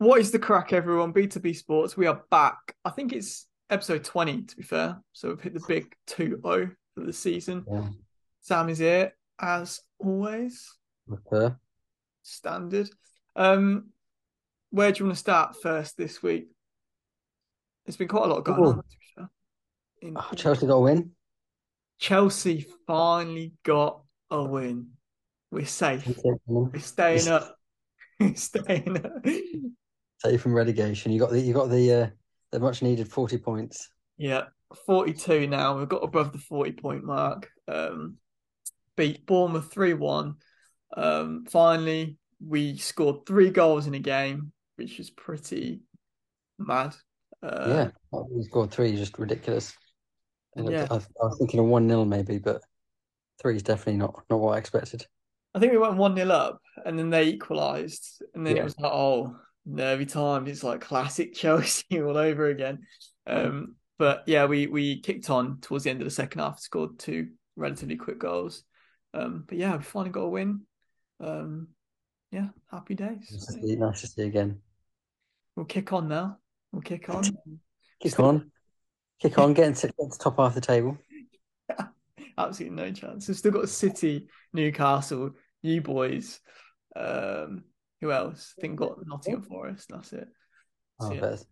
What is the crack, everyone? B2B Sports, we are back. I think it's episode 20, to be fair. So we've hit the big 2 0 for the season. Yeah. Sam is here, as always, Okay. standard. Um, where do you want to start first this week? There's been quite a lot going Ooh. on, to be fair. In- Oh, Chelsea got a win. Chelsea finally got a win. We're safe. We're staying up. We're staying up. Safe from relegation. You got the you got the uh, the much needed forty points. Yeah, 42 now. We've got above the 40 point mark. Um, beat Bournemouth 3 1. Um, finally, we scored three goals in a game, which is pretty mad. Uh, yeah, we scored three, just ridiculous. And Yeah. I, I was thinking of one 0 maybe, but three is definitely not not what I expected. I think we went 1 0 up and then they equalised. And then it was like, oh, nervy times. It's like classic Chelsea all over again. Um, but yeah, we, we kicked on towards the end of the second half, scored two relatively quick goals. Um, but yeah, we finally got a win. Um, yeah, happy days. Nice to see, nice to see again. We'll kick on now. We'll kick on. Kick on, kick on, get into, get to top half the table. Absolutely no chance. We've still got City, Newcastle, you boys. Um, who else? I think got Nottingham Forest. That's it. Oh, So, yeah, but-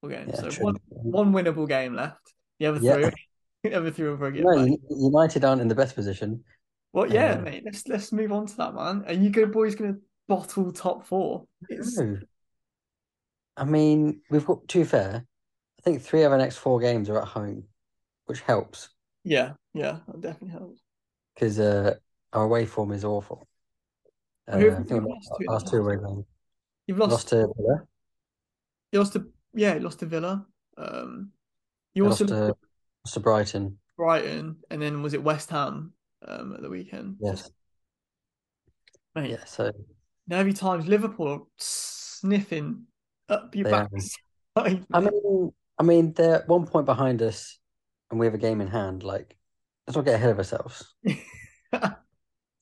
full game. yeah, so true. one one winnable game left. The other Yeah. three, the other three will probably No, back. U- United aren't in the best position. Well, yeah, uh, mate. Let's let's move on to that, man. Are you good boys going to bottle top four? It's, No. I mean, we've got to be fair. I think three of our next four games are at home, which helps yeah, yeah, that definitely helps. because uh, our away form is awful. Uh, Who have you think lost to in last the two away. You've lost, Lost to Villa. you lost to yeah, you lost to Villa. Um, you Lost also to, lost to Brighton. Brighton, and then was it West Ham um, at the weekend? Yes. Mate, Yeah. So nervy times. Liverpool are sniffing up your backside. I mean, I mean, they're one point behind us, and we have a game in hand. Like, let's not get ahead of ourselves.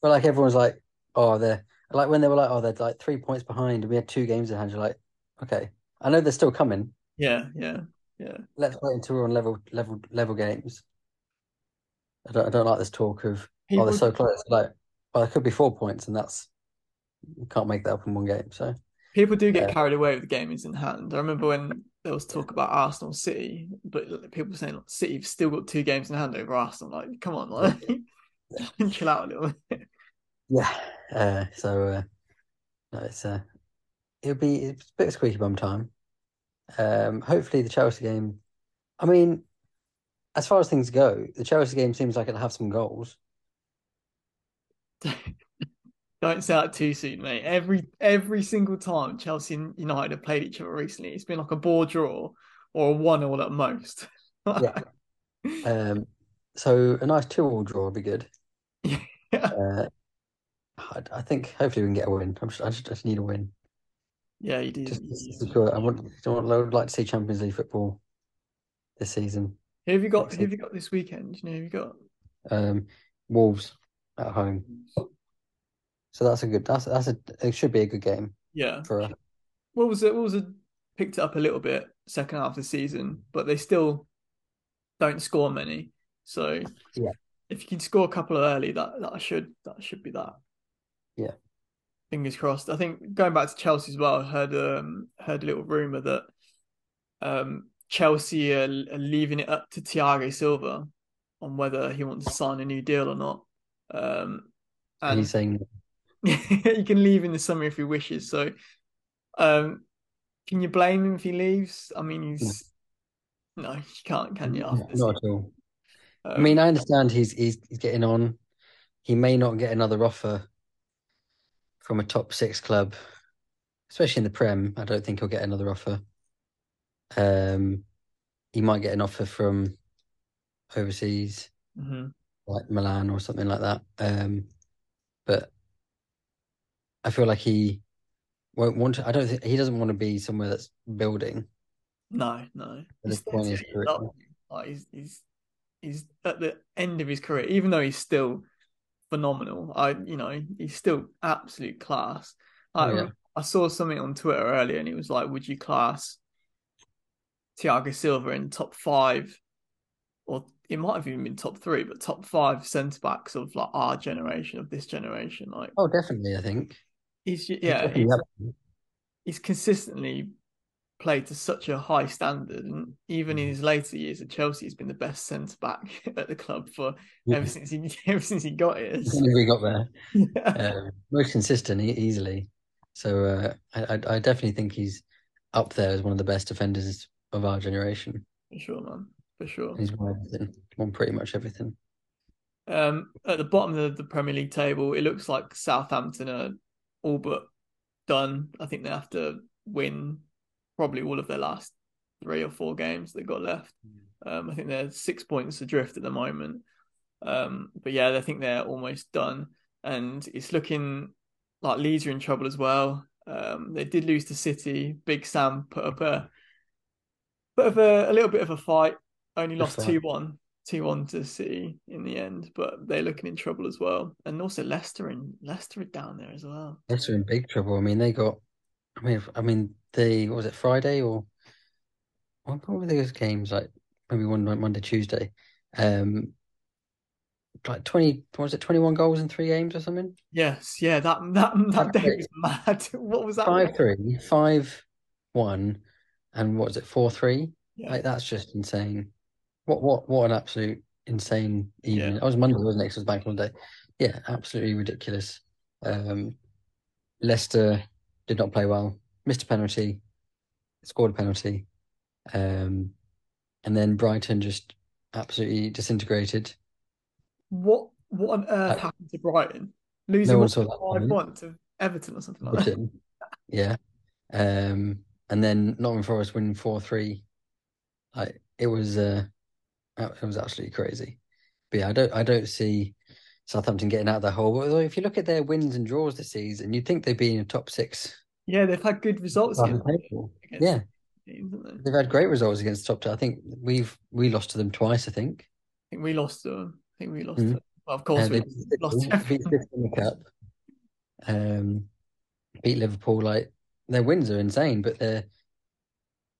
But like everyone's like, oh, they're like when they were like, oh, they're like three points behind, and we had two games in hand. You're like, okay, I know they're still coming. yeah, yeah, yeah. Let's wait until we're on level level level games. I don't I don't like this talk of oh they're so close. Like, well, it could be four points, and that's you can't make that up in one game. So people do get Yeah. carried away with the game in hand. I remember when there was talk about Arsenal City, but people were saying like, City have still got two games in hand over Arsenal. Like, come on, like, chill out a little bit. Yeah, uh, so uh, no, it's uh, it'll be it's a bit of squeaky bum time. Um, hopefully the Chelsea game. I mean, as far as things go, the Chelsea game seems like it'll have some goals. Don't say that too soon, mate. Every every single time Chelsea and United have played each other recently, it's been like a ball draw or a one all at most. Yeah. Um, so a nice two-all draw would be good. Yeah. Uh, I, I think hopefully we can get a win. I'm just, I just, I just need a win. Yeah, you do. Just do. secure. I want, I want, I would like to see Champions League football this season. Who have you got? Who have you got this weekend? You know who you got? Um, Wolves at home. So that's a good. That's that's a. It should be a good game Yeah. for us. What was it? What was it? Picked it up a little bit second half of the season, but they still don't score many. So Yeah. if you can score a couple of early, that that should that should be that. Yeah. Fingers crossed. I think going back to Chelsea as well, I heard um heard a little rumor that um Chelsea are, are leaving it up to Thiago Silva on whether he wants to sign a new deal or not. Um, And he's saying he can leave in the summer if he wishes. So, um, can you blame him if he leaves? I mean, he's no, you can't, can you? After not at all. I Um, mean, I understand he's he's he's getting on. He may not get another offer from a top six club, especially in the Prem. I don't think he'll get another offer. Um, he might get an offer from overseas, mhm. like Milan or something like that. Um, but I feel like he won't want to. I don't think he doesn't want to be somewhere that's building. no, no. He's point in his career. years. Like, he's he's he's at the end of his career, even though he's still phenomenal. I, you know, he's still absolute class. I, Oh, yeah. I saw something on Twitter earlier, and it was like, would you class Thiago Silva in top five, or it might have even been top three, but top five centre backs of like our generation, of this generation? Like, oh, definitely, I think. He's yeah, he's, he's consistently played to such a high standard, and even in his later years at Chelsea, he's been the best centre back at the club for yeah. ever since he ever since he got it. Whenever he got there, yeah. um, most consistent easily. So uh, I, I definitely think he's up there as one of the best defenders of our generation. For sure, man. For sure. He's won everything. Won pretty much everything. Um, at the bottom of the Premier League table, it looks like Southampton are all but done. I think they have to win probably all of their last three or four games they got left. Um, I think they're six points adrift at the moment. Um, but yeah, I think they're almost done. And it's looking like Leeds are in trouble as well. Um, they did lose to City. Big Sam put up a bit of a, a little bit of a fight. Only lost two one, two one to City in the end, but they're looking in trouble as well. And also Leicester and Leicester are down there as well. Leicester in big trouble. I mean, they got. I mean, I mean, the what was it Friday or what were those games like? Maybe one Monday, Tuesday. Um, like twenty. What was it? Twenty one goals in three games or something. Yes, yeah. That that that day was mad. What was that? Five three, five one, and what was it? Four three. Yeah. Like that's just insane. What what what an absolute insane evening. Yeah. It was Monday, wasn't it? It was bank holiday. Yeah, absolutely ridiculous. Um, Leicester did not play well missed a penalty, scored a penalty, um, and then Brighton just absolutely disintegrated. What what on earth uh, happened to Brighton? Losing no one saw that five one to Everton or something like that. yeah, um, and then Nottingham Forest winning four three. Like it was, uh, it was absolutely crazy. But yeah, I don't, I don't see Southampton getting out of the hole. Although if you look at their wins and draws this season, you'd think they'd be in a top six yeah, they've had good results. Yeah, teams, they? have had great results against top two. I think we've we lost to them twice. I think. I think we lost to them. I think we lost. Mm-hmm. To, well, of course, uh, we lost. To beat in the cup. Um, beat Liverpool. Like their wins are insane, but they're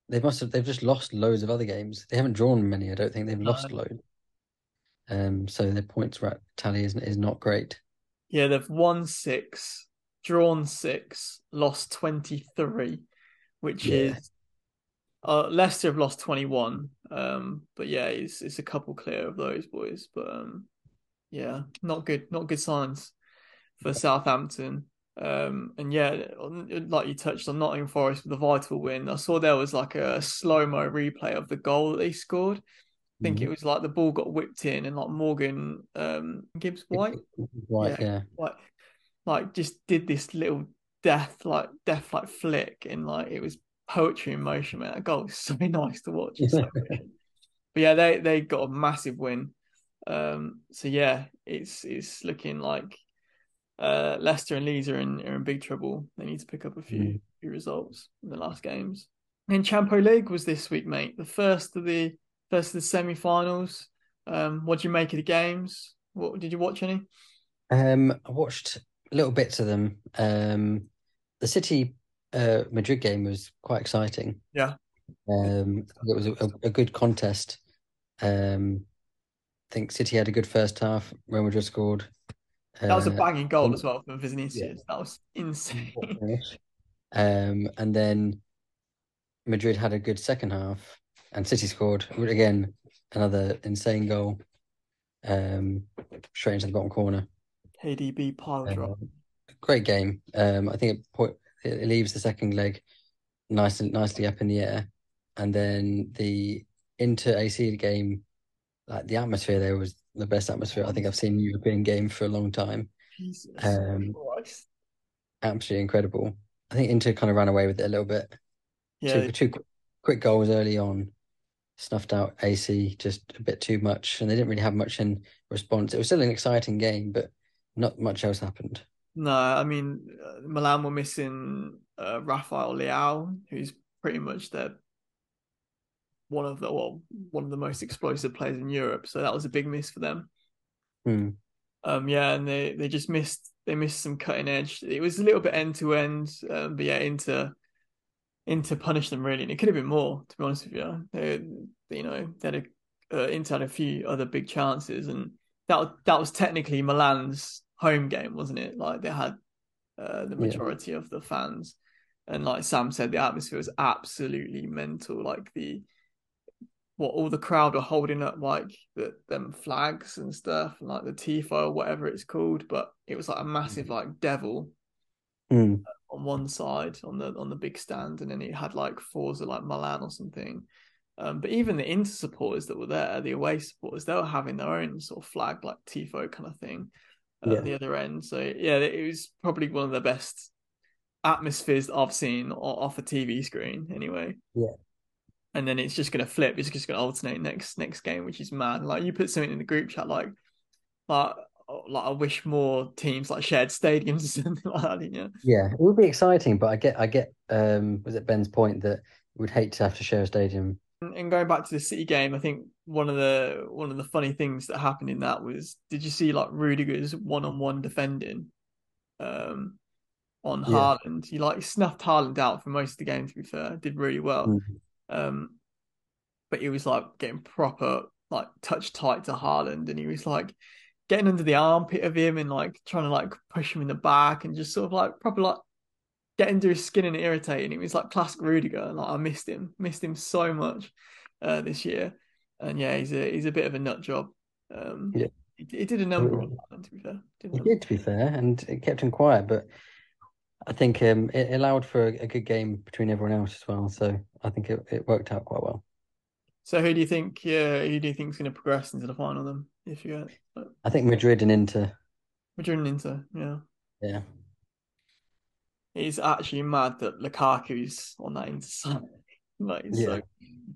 they must have they've just lost loads of other games. They haven't drawn many. I don't think they've no. lost loads. Um, so their points tally is is not great. Yeah, they've won six, drawn six, lost 23, which yeah. is uh, Leicester have lost 21. Um, but yeah, it's it's a couple clear of those boys. But um, yeah, not good, not good signs for Southampton. Um, and yeah, like you touched on Nottingham Forest with a vital win. I saw there was like a slow mo replay of the goal that they scored. I think mm-hmm. it was like the ball got whipped in and like Morgan um, Gibbs White. White, yeah. yeah. White like just did this little death like death like flick and like it was poetry in motion man. That goal was so nice to watch so but yeah they they got a massive win. Um so yeah it's it's looking like uh Leicester and Leeds are in are in big trouble. They need to pick up a few, mm. few results in the last games. And Champions League was this week mate. The first of the first of the semi-finals. Um what do you make of the games? What did you watch any? Um I watched little bits of them. Um, the City uh, Madrid game was quite exciting. Yeah. Um, it was a, a, good contest. Um, I think City had a good first half. Real Madrid scored. That was a uh, banging goal as well from Vinicius. Yeah. That was insane. Um, and then Madrid had a good second half, and City scored again another insane goal. Um, straight into the bottom corner. KDB pile drop. Um, great game. Um, I think it, it leaves the second leg nice and nicely up in the air, and then the Inter AC game, like the atmosphere there was the best atmosphere I think I've seen European game for a long time. Jesus um, absolutely incredible. I think Inter kind of ran away with it a little bit. Yeah, two, two quick goals early on, snuffed out AC just a bit too much, and they didn't really have much in response. It was still an exciting game, but not much else happened. No, I mean uh, Milan were missing uh, Rafael Leao, who's pretty much their one of the well one of the most explosive players in Europe. So that was a big miss for them. Hmm. Um, yeah, and they they just missed they missed some cutting edge. It was a little bit end to end, but yeah, into into punish them really, and it could have been more. To be honest with you, they, you know, they had a, uh, Inter had a few other big chances, and that that was technically Milan's home game, wasn't it? Like they had uh, the majority yeah. of the fans, and like Sam said, the atmosphere was absolutely mental. Like the what all the crowd were holding up like the, them flags and stuff, and like the tifo or whatever it's called, but it was like a massive like devil mm. on one side on the on the big stand, and then it had like Forza like Milan or something. Um, but even the Inter supporters that were there, the away supporters, they were having their own sort of flag, like tifo kind of thing, uh, yeah. at the other end. So yeah, it was probably one of the best atmospheres I've seen off a TV screen, anyway. Yeah. And then it's just gonna flip. It's just gonna alternate next next game, which is mad. Like you put something in the group chat, like, like, like I wish more teams like shared stadiums or something like that. Yeah. Yeah, it would be exciting, but I get, I get, um, was it Ben's point that we'd hate to have to share a stadium and going back to the City game, I think one of the one of the funny things that happened in that was, did you see like Rudiger's one on one defending, um, on yeah. Haaland? He like snuffed Haaland out for most of the game. To be fair, did really well. Mm-hmm. Um, but he was like getting proper like touch tight to Haaland, and he was like getting under the armpit of him and like trying to like push him in the back and just sort of like proper like get under his skin and irritating. He was like classic Rudiger. Like I missed him, missed him so much uh, this year. And yeah, he's a he's a bit of a nut job. Um, yeah, he, he, did a number on that. To be fair, did he did. To be fair, and it kept him quiet, but I think um, it allowed for a, a, good game between everyone else as well. So I think it, it worked out quite well. So who do you think? Yeah, who do you think is going to progress into the final? Then, if you, get, I think Madrid and Inter. Madrid and Inter, yeah, yeah it's actually mad that Lukaku's on that Inter like, yeah. so,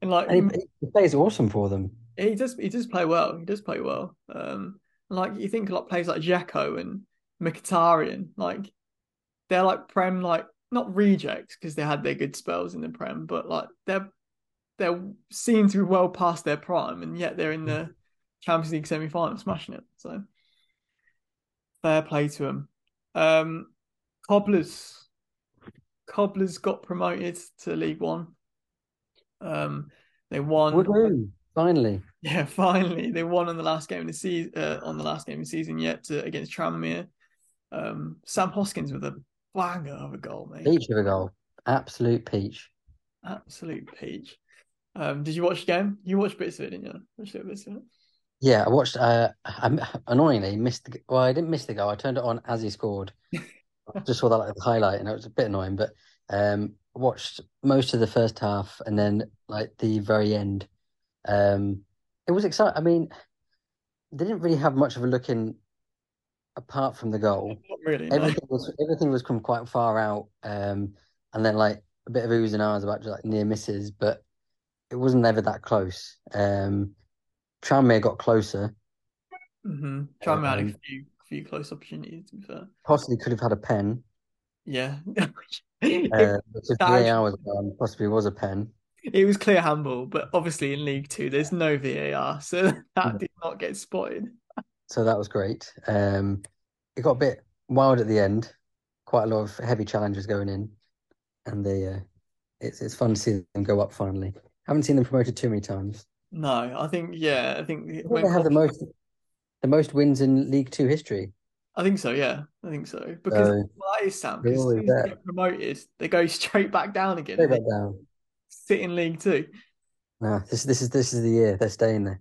and like and he, he, plays awesome for them. He does. He does play well. He does play well. Um, like you think a like players like Dzeko and Mkhitaryan, like they're like Prem, like not rejects because they had their good spells in the Prem, but like they're they're seen to be well past their prime, and yet they're in the Champions League semi final, smashing it. So fair play to them. Um, Cobblers Cobblers got promoted to League One. Um, they won. Woo-hoo. Finally, yeah, finally they won on the last game of the season. Uh, on the last game of the season, yet to, against Tranmere. Um, Sam Hoskins with a banger of a goal, mate. Peach of a goal, absolute peach. Absolute peach. Um, did you watch the game? You watched bits of it, didn't you? Watched bits of it. Yeah, I watched. Uh, I annoyingly missed. The, well, I didn't miss the goal. I turned it on as he scored. I just saw that like the highlight, and it was a bit annoying. But um, watched most of the first half, and then like the very end. Um, it was exciting. I mean, they didn't really have much of a look in apart from the goal. Not really. Everything no. was everything was from quite far out, um, and then like a bit of oohs and ahs about just, like near misses, but it wasn't ever that close. Um, Tranmere got closer. Mm-hmm. Tranmere um, had a um, few few close opportunities. To be fair, possibly could have had a pen. Yeah, uh, if VAR was gone, possibly was a pen. It was clear handball, but obviously in League Two, there's no VAR, so that did not get spotted. So that was great. Um, it got a bit wild at the end. Quite a lot of heavy challenges going in, and they, uh, it's it's fun to see them go up finally. Haven't seen them promoted too many times. No, I think yeah, I think they have the most the most wins in League Two history. I think so. Yeah, I think so. Because uh, that is Sam. Because they get promoted, they go straight back down again. Straight back down. Sit in League Two. No, this this is this is the year they're staying there.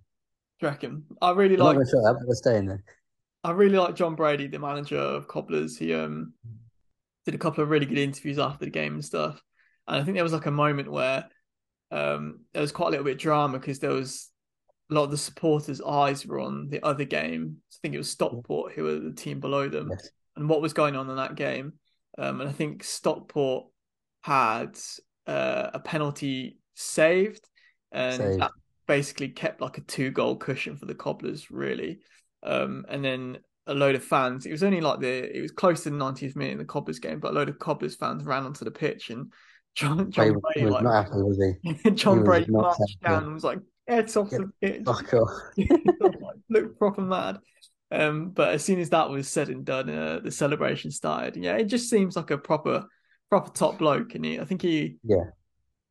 Do you reckon? I really I'm like. Not sure they're staying there. I really like Jon Brady, the manager of Cobblers. He um did a couple of really good interviews after the game and stuff. And I think there was like a moment where um there was quite a little bit of drama because there was a lot of the supporters' eyes were on the other game. I think it was Stockport who were the team below them, yes. and what was going on in that game. Um, and I think Stockport had uh, a penalty saved, and saved. that basically kept like a two-goal cushion for the Cobblers, really. Um, and then a load of fans. It was only like the it was close to the 90th minute in the Cobblers game, but a load of Cobblers fans ran onto the pitch and Jon Jon Brady like, not happy, was he? Jon he Brady marched down and was like, heads off the pitch. Fuck off. Look proper mad. Um, but as soon as that was said and done, uh, the celebration started. Yeah, it just seems like a proper proper top bloke, and he, I think he Yeah.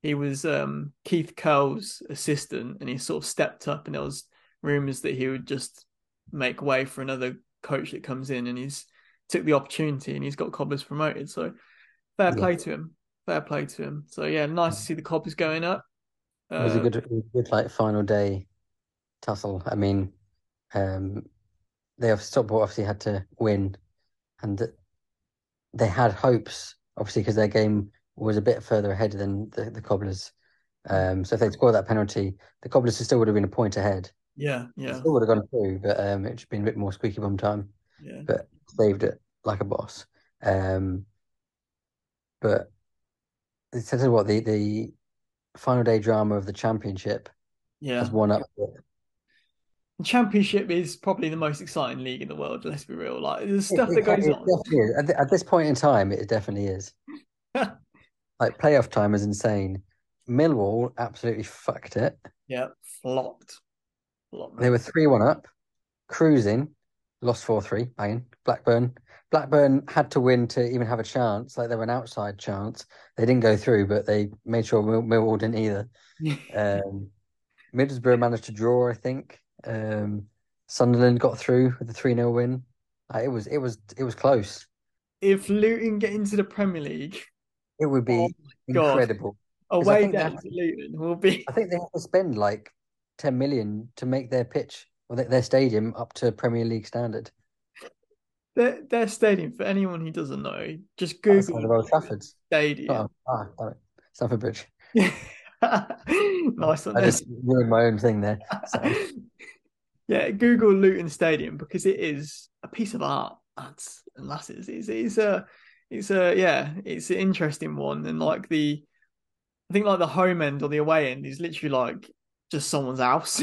he was um, Keith Curle's assistant, and he sort of stepped up, and there was rumors that he would just make way for another coach that comes in, and he's took the opportunity, and he's got Cobblers promoted. So fair Yeah. play to him, fair play to him. So yeah, nice to see the Cobblers going up. It was a Uh, good, it good like final day tussle. I mean, um, they have Stockport obviously had to win, and they had hopes obviously because their game was a bit further ahead than the, the Cobblers. Um, so if they'd scored that penalty, the Cobblers still would have been a point ahead. yeah, yeah, Still would have gone through, but um, it's been a bit more squeaky bum time. yeah. But saved it like a boss. Um, but it says what the the final day drama of the championship Yeah, has won up. The Championship is probably the most exciting league in the world. Let's be real. Like the stuff It- that goes it on. is. At, at this point in time, it definitely is. Like playoff time is insane. Millwall absolutely fucked it. Yeah, flopped. Flopped. They were three one up, cruising, lost four three, banging. Blackburn. Blackburn had to win to even have a chance. Like they were an outside chance. They didn't go through, but they made sure Mill- Millwall didn't either. Um, Middlesbrough managed to draw, I think. Um, Sunderland got through with a three 0 win. Like, it was it was it was close. if Luton get into the Premier League, It would be Oh incredible. Away days that- Luton will be. I think they have to spend like 10 million to make their pitch or their stadium up to Premier League standard. Their, their stadium, for anyone who doesn't know, just Google Old Trafford's. stadium. Oh, ah, damn it. Stamford Bridge. nice one. I just ruined my own thing there. Sorry. yeah, Google Luton Stadium because it is a piece of art, lads and lasses. It's, it's a, it's a, yeah, it's an interesting one, and like the, I think like the home end or the away end is literally like just someone's house,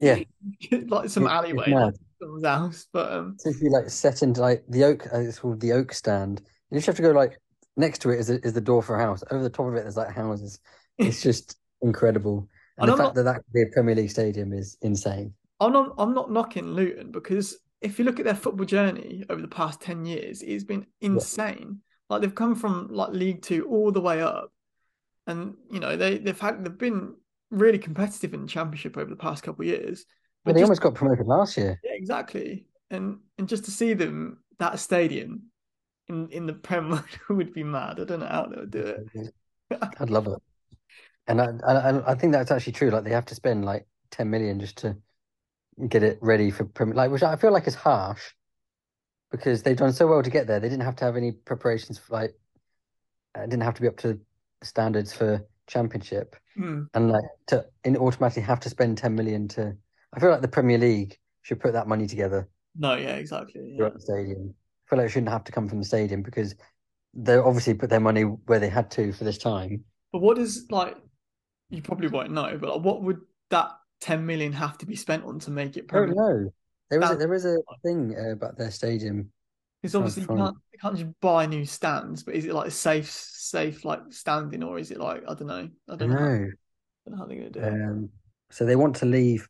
Yeah, like some alleyway, someone's house. But um, So if you like set into like the oak, uh, it's called the oak stand. You just have to go like next to it is, a, is the door for a house. Over the top of it, there's like houses. It's just incredible. And And the I'm fact not- that that could be a Premier League stadium is insane. I'm not, I'm not knocking Luton because if you look at their football journey over the past ten years, it's been insane. Like they've come from like League Two all the way up, and you know they they've had they've been really competitive in the Championship over the past couple of years. But they just, almost got promoted last year. yeah, exactly, and and just to see them that stadium in in the Prem would be mad. I don't know how they would do it. I'd love it. And I, I I think that's actually true. Like they have to spend like 10 million just to get it ready for Premier like which I feel like is harsh because they've done so well to get there. They didn't have to have any preparations for like uh, didn't have to be up to standards for championship Hmm. and like to in automatically have to spend 10 million to I feel like the Premier League should put that money together No, yeah, exactly. yeah. throughout the stadium. I feel like it shouldn't have to come from the stadium because they obviously put their money where they had to for this time. But what is like? You probably won't know, but like, what would that ten million have to be spent on to make it I don't Premier? know. There is a, there is a thing uh, about their stadium. Because Sounds obviously you can't you can't just buy new stands, but is it like safe safe like standing or is it like I don't know I I don't know, how, I don't know how they're gonna do it. Um, so they want to leave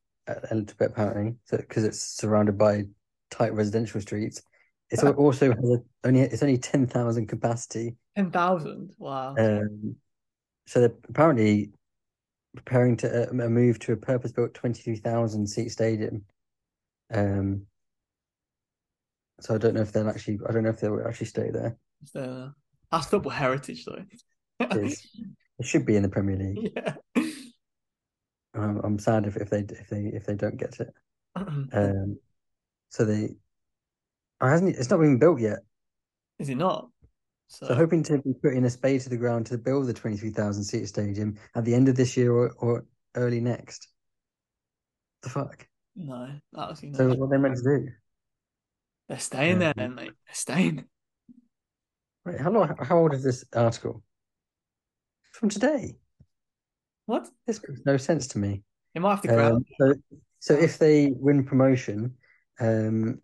a, little bit apparently, because it's surrounded by tight residential streets. It's also only it's only ten thousand capacity. Ten thousand, wow. Um, so they're apparently preparing to uh, a move to a purpose-built twenty-three thousand seat stadium. Um, so I don't know if they'll actually. I don't know if they'll actually stay there. So, that's football heritage though. It. It should be in the Premier League. yeah. I'm, I'm sad if, if they if they if they don't get it. Um, so they, oh, hasn't it's not been built yet. is it not? So, So hoping to be putting a spade to the ground to build the twenty three thousand seat stadium at the end of this year or, or early next. The fuck. no, that was So what are they meant to do? they're staying there then, mate. They're staying. Wait, how long? How old is this article? From today. What? This makes no sense to me. They might have to ground. Um, so, so if they win promotion, um,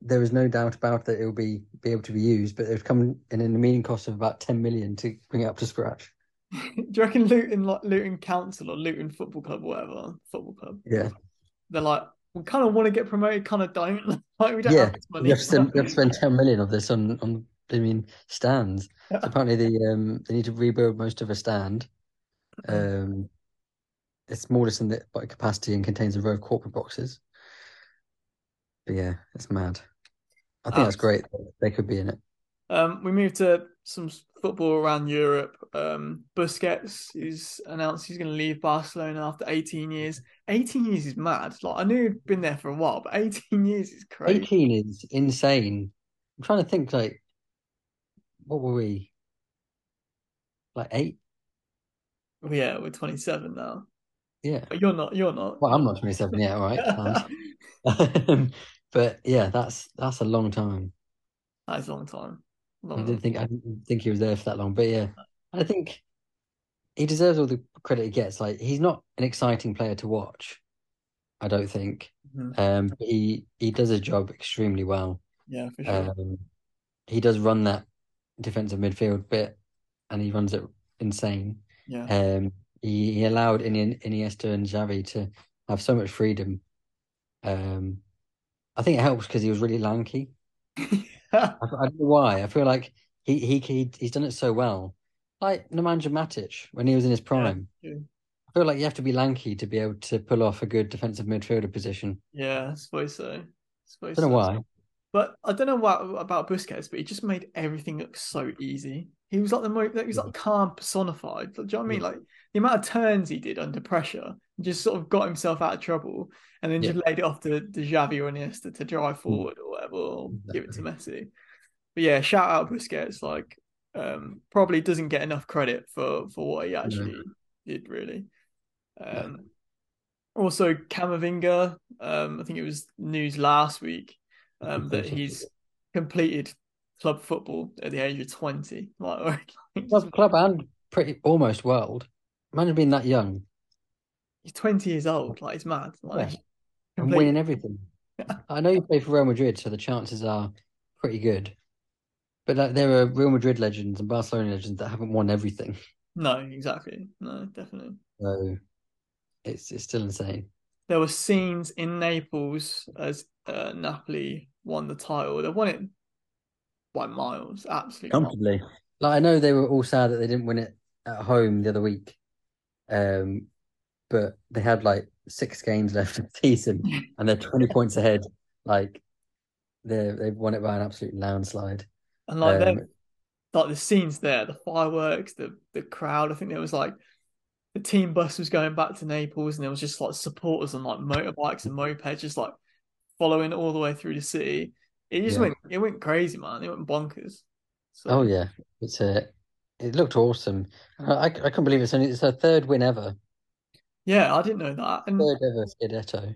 there is no doubt about that it will be be able to be used, but it would come in an immediate cost of about ten million to bring it up to scratch. Do you reckon Luton like Luton Council or Luton Football Club or whatever football club? Yeah, They're like, we kind of want to get promoted, kind of don't. Like we don't Yeah, have this money. have to spend, we have to spend 10 million of this on on I mean stands. So apparently the um they need to rebuild most of a stand. Um, it's smallest in the by capacity and contains a row of corporate boxes. But yeah, it's mad. I think that's great. They could be in it. Um, we moved to some football around Europe. Um, Busquets is announced he's going to leave Barcelona after 18 years. 18 years is mad. Like I knew he'd been there for a while, but 18 years is crazy. 18 is insane. I'm trying to think like what were we? Like eight? Yeah, we're 27 now. Yeah. But you're not. You're not. Well, I'm not 27 yet, right? sound. But yeah, that's that's a long time. That's a long time. I didn't think I didn't think he was there for that long, but yeah, I think he deserves all the credit he gets. Like he's not an exciting player to watch, I don't think. Mhm. Um, but he he does his job extremely well. Yeah, for sure. Um, he does run that defensive midfield bit, and he runs it insane. Yeah. Um, he, he allowed Ini- Iniesta and Xavi to have so much freedom. Um, I think it helps because he was really lanky. I, I don't know why. I feel like he he he he's done it so well. Like Nemanja Matic when he was in his prime. yeah. I feel like you have to be lanky to be able to pull off a good defensive midfielder position. Yeah, I suppose so. I suppose I don't know so. why. But I don't know what about Busquets, but he just made everything look so easy. He was like the most, he was like calm personified. Do you know what I mean? Yeah. Like the amount of turns he did under pressure, just sort of got himself out of trouble, and then Yeah. just laid it off to, to Xavi or Iniesta to drive forward or whatever, or give it to Messi. But yeah, shout out Busquets. Like, um, probably doesn't get enough credit for for what he actually did. Really. Um, also Camavinga. Um, I think it was news last week um, that he's completed club football at the age of 20. Like, Club, club and pretty almost world. Imagine being that young he's 20 years old. Like, it's mad. Like, Yeah. and winning everything. I know you play for Real Madrid, so the chances are pretty good. But like, there are Real Madrid legends and Barcelona legends that haven't won everything. No, exactly. No, definitely. So it's it's still insane. There were scenes in Naples as uh, Napoli won the title. They won it by miles, absolutely. Comfortably. Like I know they were all sad that they didn't win it at home the other week. Um, but they had like six games left of the season and they're 20 points ahead. Like they they've won it by an absolute landslide. And like, Um, like the scenes there, the fireworks, the the crowd. I think there was like the team bus was going back to Naples, and there was just like supporters on like motorbikes and mopeds, just like following all the way through the city. It just Yeah. went, it went crazy, man. It went bonkers. So Oh yeah, it's a it looked awesome. I I, couldn't believe it's only it's her third win ever, yeah, I didn't know that, and third ever Scudetto.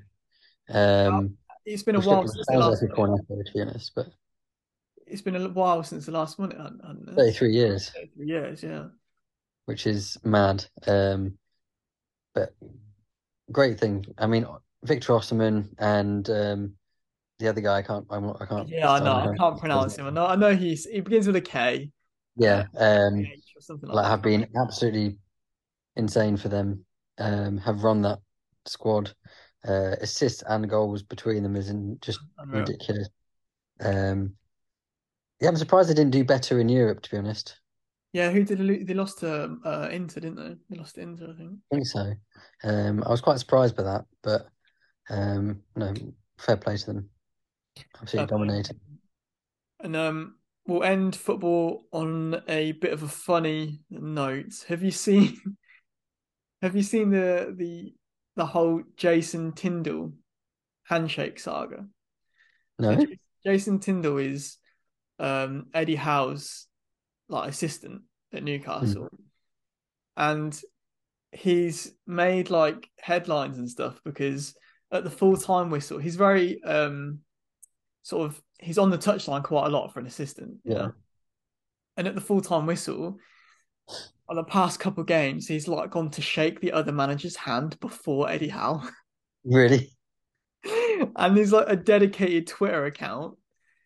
Um, it's been a while since the like last. a cornetto, to be honest, but It's been a while since the last one. It hadn't, hadn't it? 33 years, 33 years, yeah. which is mad. Um, but great thing. I mean, Victor Osimhen and um, the other guy, I can't, I'm I can't. Yeah, I know. I can't pronounce him. I know. I know he's. He begins with a K. Yeah, um, something like like that. have been absolutely insane for them. Um, have run that squad. Uh, assists and goals between them is just Unreal. ridiculous. Um, yeah, I'm surprised they didn't do better in Europe, to be honest. Yeah, who did they they lost to uh, Inter, didn't they? They lost to Inter, I think. I think so. Um, I was quite surprised by that, but um, no, fair play to them. Absolutely dominated. And um, we'll end football on a bit of a funny note. Have you seen? Have you seen the the the whole Jason Tindall handshake saga? No, So Jason Tindall is um, Eddie Howe's like assistant at Newcastle, and he's made like headlines and stuff because at the full time whistle, he's very um sort of he's on the touchline quite a lot for an assistant, you Yeah. know. And at the full time whistle, on the past couple games, he's like gone to shake the other manager's hand before Eddie Howe. really? and there's like a dedicated Twitter account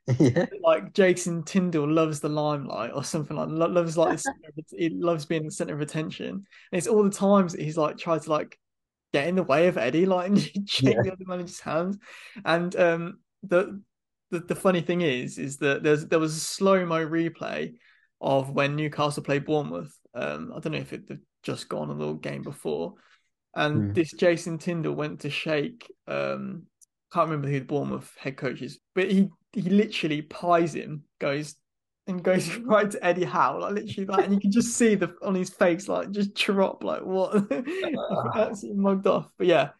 yeah. like Jason Tindall loves the limelight or something like lo- loves like the of, he loves being the center of attention. And it's all the times that he's like tried to like get in the way of Eddie, like and shake Yeah. the other manager's hand. And um, the, the the funny thing is, is that there's there was a slow mo replay of when Newcastle played Bournemouth. Um, I don't know if it had just gone a little game before, and Hmm. this Jason Tindall went to shake. Um, can't remember who the Bournemouth head coach is, but he he literally pies him, goes and goes right to Eddie Howe, like literally that, and you can just see the on his face, like just drop, like what, absolutely mugged off. But yeah,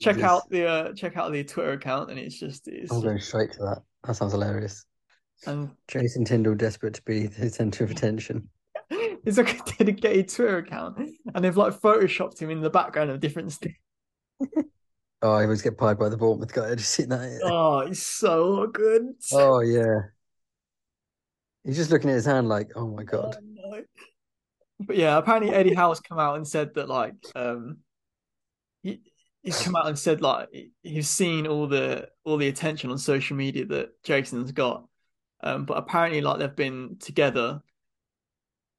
check Yes. out the uh, check out the Twitter account, and it's just it's I'm going straight to that. That sounds hilarious. and Jason Tindall desperate to be the centre of attention. it's like a dedicated Twitter account, and they've like photoshopped him in the background of different stuff. Oh, I always get pied by the Bournemouth guy. I just seen that. Oh, it's so good. Oh yeah. He's just looking at his hand like, oh my god. Oh, no. But yeah, apparently Eddie Howe's come out and said that like um he, he's come out and said like he's seen all the all the attention on social media that Jason's got. Um but apparently like they've been together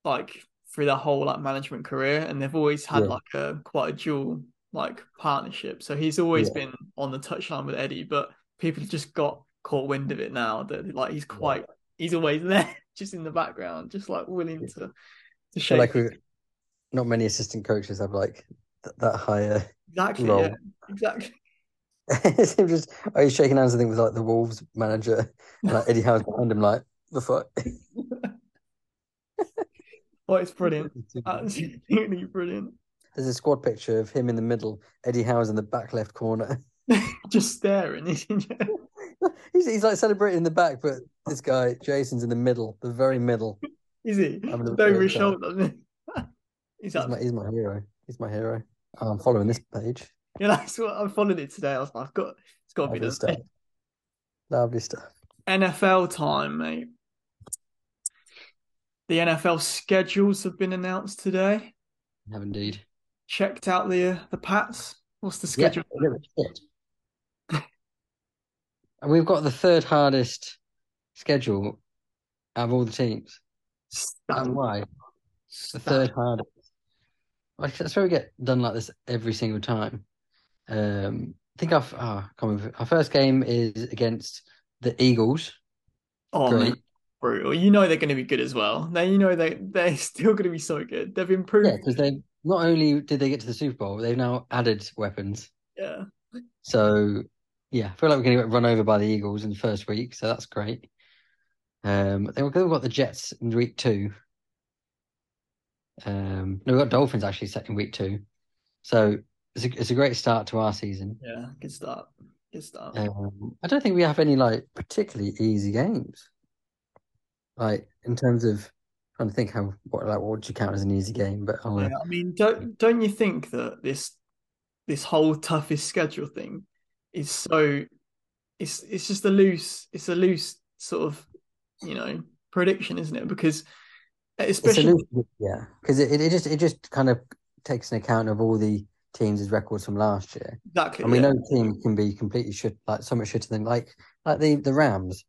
like through their whole like management career and they've always had Yeah. like a quite a dual like partnership. So he's always Yeah. been on the touchline with Eddie, but people have just got caught wind of it now that like he's quite he's always there, just in the background, just like willing to to shake. like we not many assistant coaches have like th- that higher. exactly, role. yeah, exactly. It's him just oh he's shaking hands I think with like the Wolves manager and like Eddie Howe's behind him like the fuck. Oh, it's brilliant, absolutely brilliant. There's a squad picture of him in the middle, Eddie Howe's in the back left corner. just staring. He's he's like celebrating in the back, but this guy Jason's in the middle, the very middle. Is he? Having a Just over great his time. shoulder. doesn't he? He's He's my, he's my hero. He's my hero. Oh, I'm following this page. Yeah, that's what I'm following it today. I was like, I've got it's got to be this stuff. Lovely stuff. NFL time, mate. The NFL schedules have been announced today. Have indeed. Checked out the uh, the Pats. What's the schedule? a little bit shit. And we've got the third hardest schedule out of all the teams. And why? The third hardest. Like, that's where we get done like this every single time. Um, I think our, oh, can't remember. our first game is against the Eagles. Oh Great. man, brutal. You know they're going to be good as well. Now you know they they're still going to be so good. They've improved. Yeah, because they not only did they get to the Super Bowl, they've now added weapons. Yeah. So yeah, I feel like we're going to get run over by the Eagles in the first week, so that's great. Um, then we've got the Jets in week two. Um, no, we've got Dolphins actually set in week two, so it's a, it's a great start to our season. Yeah. Good start. Good start. Um, I don't think we have any like particularly easy games. Like in terms of trying to think how what like what would you count as an easy game, but I'll, uh, Yeah, I mean, don't don't you think that this this whole toughest schedule thing is so it's it's just a loose it's a loose sort of you know prediction, isn't it? Because especially loose, yeah, because it, it just it just kind of takes an account of all the teams' records from last year, exactly and we yeah. know team can be completely shit, like so much shitter than like like the the Rams,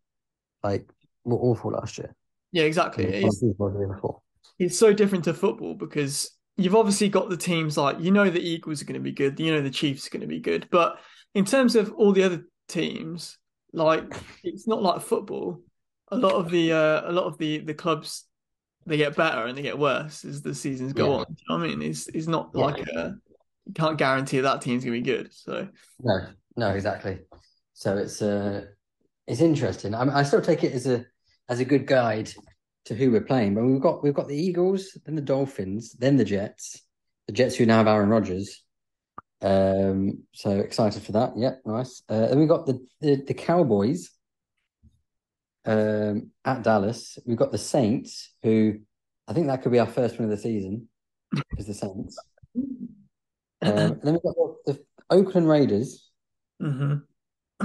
like were awful last year. yeah exactly. And It's, the Super Bowl the year before. it's so different to football because you've obviously got the teams like you know the Eagles are going to be good, you know the Chiefs are going to be good, but in terms of all the other teams, like it's not like football. A lot of the uh, a lot of the the clubs they get better and they get worse as the seasons go Yeah. on. You know I mean? It's it's not Yeah. like a, you can't guarantee that team's gonna be good. So No, no, exactly. So it's uh it's interesting. I mean, I still take it as a as a good guide to who we're playing. But we've got we've got the Eagles, then the Dolphins, then the Jets. The Jets who now have Aaron Rodgers. Um, so excited for that. Yeah, nice. Uh, then we got the, the the Cowboys um at Dallas. We've got the Saints, who I think that could be our first win of the season. Is the Saints. Um, and then we've got the, Oakland Raiders, Mhm.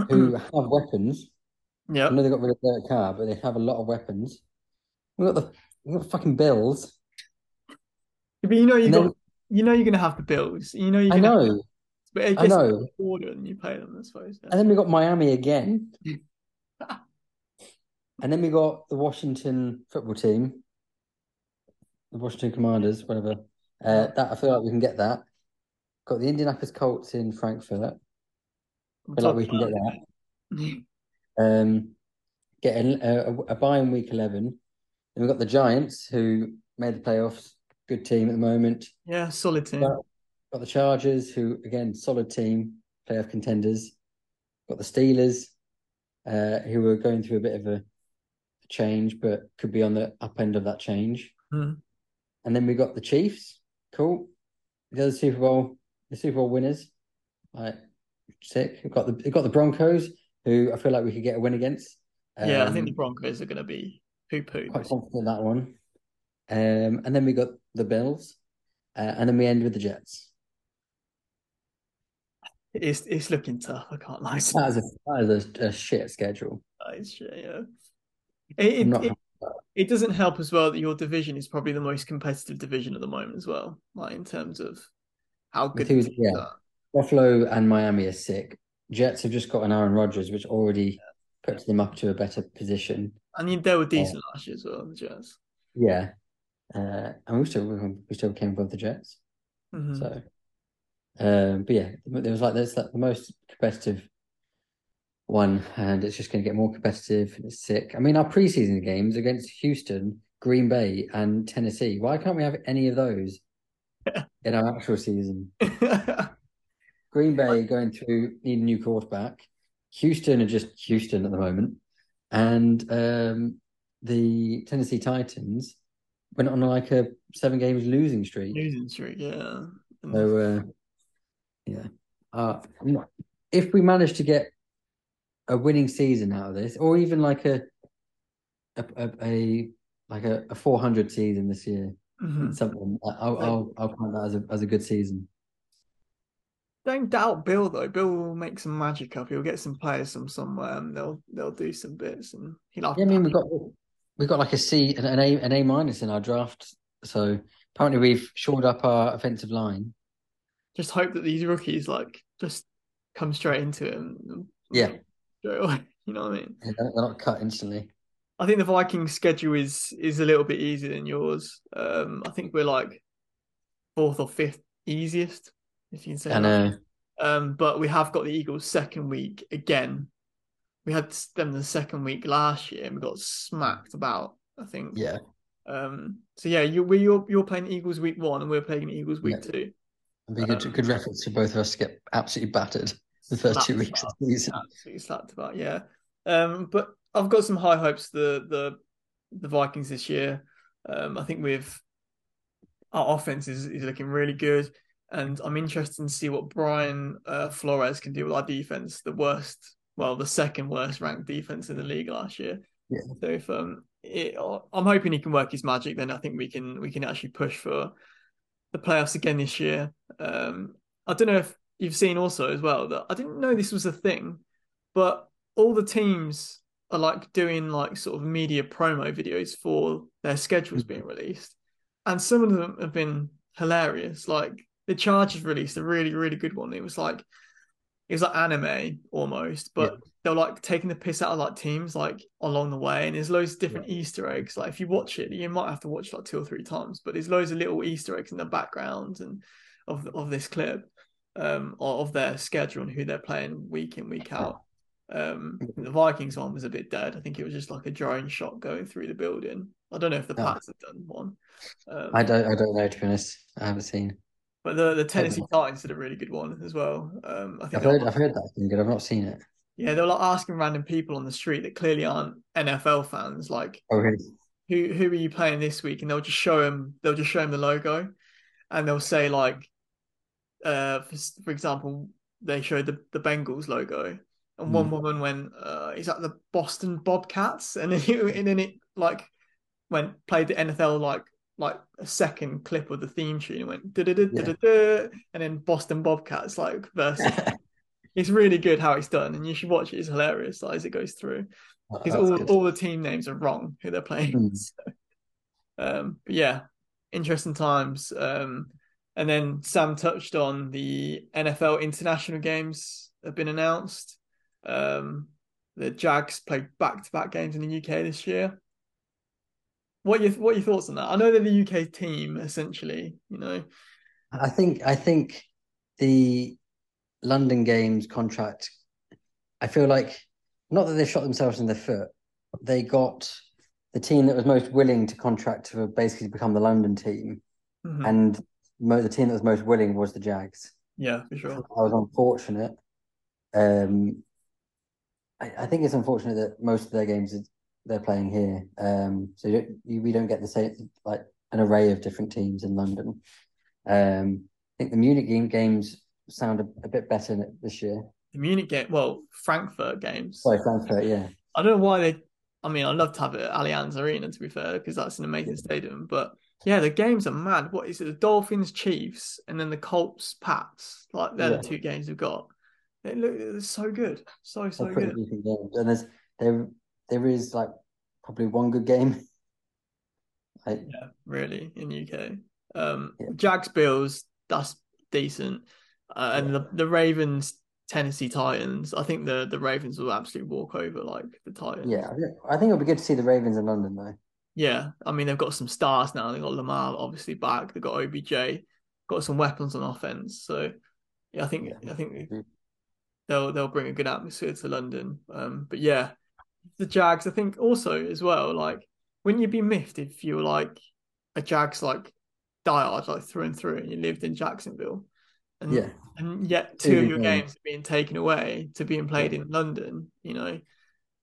who have weapons. Yeah, I know they got rid of Derek Carr, but they have a lot of weapons. We got the we got the fucking Bills. But you know you got you know you're gonna have the Bills. You know you're I know, but I know. and you play them, I suppose. yeah. And then we got Miami again. And then we got the Washington football team, the Washington Commanders, whatever. Uh, that I feel like we can get that. got the Indianapolis Colts in Frankfurt. I feel like we can get that. Um, get a, a, a bye in week 11. Then we've got the Giants, who made the playoffs. Good team at the moment. Yeah, solid team. Got, got the Chargers, who, again, solid team, playoff contenders. Got the Steelers, uh, who were going through a bit of a change, but could be on the up end of that change. Hmm. And then we got the Chiefs. Cool. The other Super Bowl, the Super Bowl winners. Like sick. We've got the we've got the Broncos, who I feel like we could get a win against. yeah, I think Um, the Broncos are going to be poo poo. quite confident in that one. Um, and then we got the Bills, uh, and then we end with the Jets. It's it's looking tough. I can't lie. That is a that is a, a shit schedule. It's, yeah. It, it, not it, happy with that. it doesn't help as well that your division is probably the most competitive division at the moment as well. Like in terms of how good teams yeah. are. Buffalo and Miami are sick. Jets have just got an Aaron Rodgers, which already puts them up to a better position. I mean, they were decent last year as well, the Jets. Yeah, uh, and we still we still came above the Jets. Mhm. So, um, but yeah, there was like that's like the most competitive one, and it's just going to get more competitive. And it's sick. I mean, our preseason games against Houston, Green Bay, and Tennessee. Why can't we have any of those in our actual season? Green Bay going through need a new quarterback. Houston are just Houston at the moment, and um, the Tennessee Titans went on like a seven games losing streak. Losing streak, yeah. So, uh, yeah. Uh, if we manage to get a winning season out of this, or even like a a, a, a like a, a 400 season this year, mhm. something I'll I'll I'll count that as a as a good season. Don't doubt Bill though. Bill will make some magic up. He'll get some players from somewhere, and they'll they'll do some bits. And he'll have Yeah, I mean we got we got like a C and an A an A minus in our draft. So apparently we've shored up our offensive line. just hope that these rookies like just come straight into it. And, Yeah. Straight away. You know what I mean? They're they're not cut instantly. I think the Vikings schedule is is a little bit easier than yours. Um, I think we're like fourth or fifth easiest, if you can say I uh, Um, but we have got the Eagles second week again. We had them the second week last year, and we got smacked about. I think. yeah, Um. So yeah, you we you're you're playing Eagles week one, and we're playing Eagles week Yeah. two. it'd be good Um, good reference for both of us to get absolutely battered the first two weeks of the season. Absolutely slapped about. Yeah. Um. But I've got some high hopes. for The the the Vikings this year. Um. I think with our offense is, is looking really good. And I'm interested to see what Brian uh, Flores can do with our defense, the worst, well, the second worst ranked defense in the league last year. Yeah. So if um, it, I'm hoping he can work his magic, then I think we can we can actually push for the playoffs again this year. Um, I don't know if you've seen also as well that I didn't know this was a thing, but all the teams are like doing like sort of media promo videos for their schedules being mm-hmm. released and some of them have been hilarious. Like the Chargers released a really, really good one. It was like it was like anime almost, but they were like taking the piss out of like teams like along the way. And there's loads of different Easter eggs. Like if you watch it, you might have to watch like two or three times, but there's loads of little Easter eggs in the background and of of this clip, um, of their schedule and who they're playing week in, week out. Um, the Vikings one was a bit dead. I think it was just like a drone shot going through the building. I don't know if the Oh. Pats have done one. Um, I don't I don't know to be honest. I haven't seen. but the the Tennessee Titans did a really good one as well. Um, I think I've heard I've heard that's been good. I've not seen it. yeah, they were like asking random people on the street that clearly aren't NFL fans, like Oh really? who who are you playing this week? And they'll just show them they'll just show them the logo, and they'll say like, uh, for, for example, they showed the the Bengals logo, and one Hmm. woman went, uh, "Is that the Boston Bobcats?" And then it, and then it like went played the NFL like like a second clip of the theme tune and went da da da da da and then Boston Bobcats like versus. it's really good how it's done, and you should watch it. It's hilarious like, as it goes through because That's all, good. all the team names are wrong who they're playing. Hmm. So, um, but yeah, interesting times. Um, and then Sam touched on the NFL international games have been announced. Um, the Jags played back to back games in the UK this year. What are your what are your thoughts on that? I know they're the UK team essentially. You know, I think I think the London Games contract, I feel like not that they shot themselves in the foot, they got the team that was most willing to contract to basically become the London team, Mhm. and the team that was most willing was the Jags. yeah, for sure. I was unfortunate. Um, I, I think it's unfortunate that most of their games they're playing here. Um, so you, don't- you, we don't get the same like an array of different teams in London. Um, I think the Munich game, games sound a, a bit better this year. The Munich game, well, Frankfurt games. Sorry, Frankfurt, yeah, I don't know why they. I mean, I'd love to have it at Allianz Arena to be fair, because that's an amazing stadium. But yeah, the games are mad. What is it? The Dolphins, Chiefs, and then the Colts, Pats. Like they're Yeah. the two games we've got. They look they're so good, so so they're good. games. And there's there there is like probably one good game. Like, Yeah, really in UK. Um, Yeah. Jags Bills, that's decent, uh, and the the Ravens, Tennessee Titans. I think the the Ravens will absolutely walk over like the Titans. yeah, I think, I think it'll be good to see the Ravens in London though. Yeah, I mean they've got some stars now. They've got Lamar obviously back. They've got OBJ, got some weapons on offense. So yeah, I think Yeah. I think Mhm. they'll they'll bring a good atmosphere to London. Um, but yeah, the Jags. I think also as well. Like, wouldn't you be miffed if you were like a Jags like diehard like through and through, and you lived in Jacksonville, and Yeah, and yet two of your games. games are being taken away to being played in London. You know,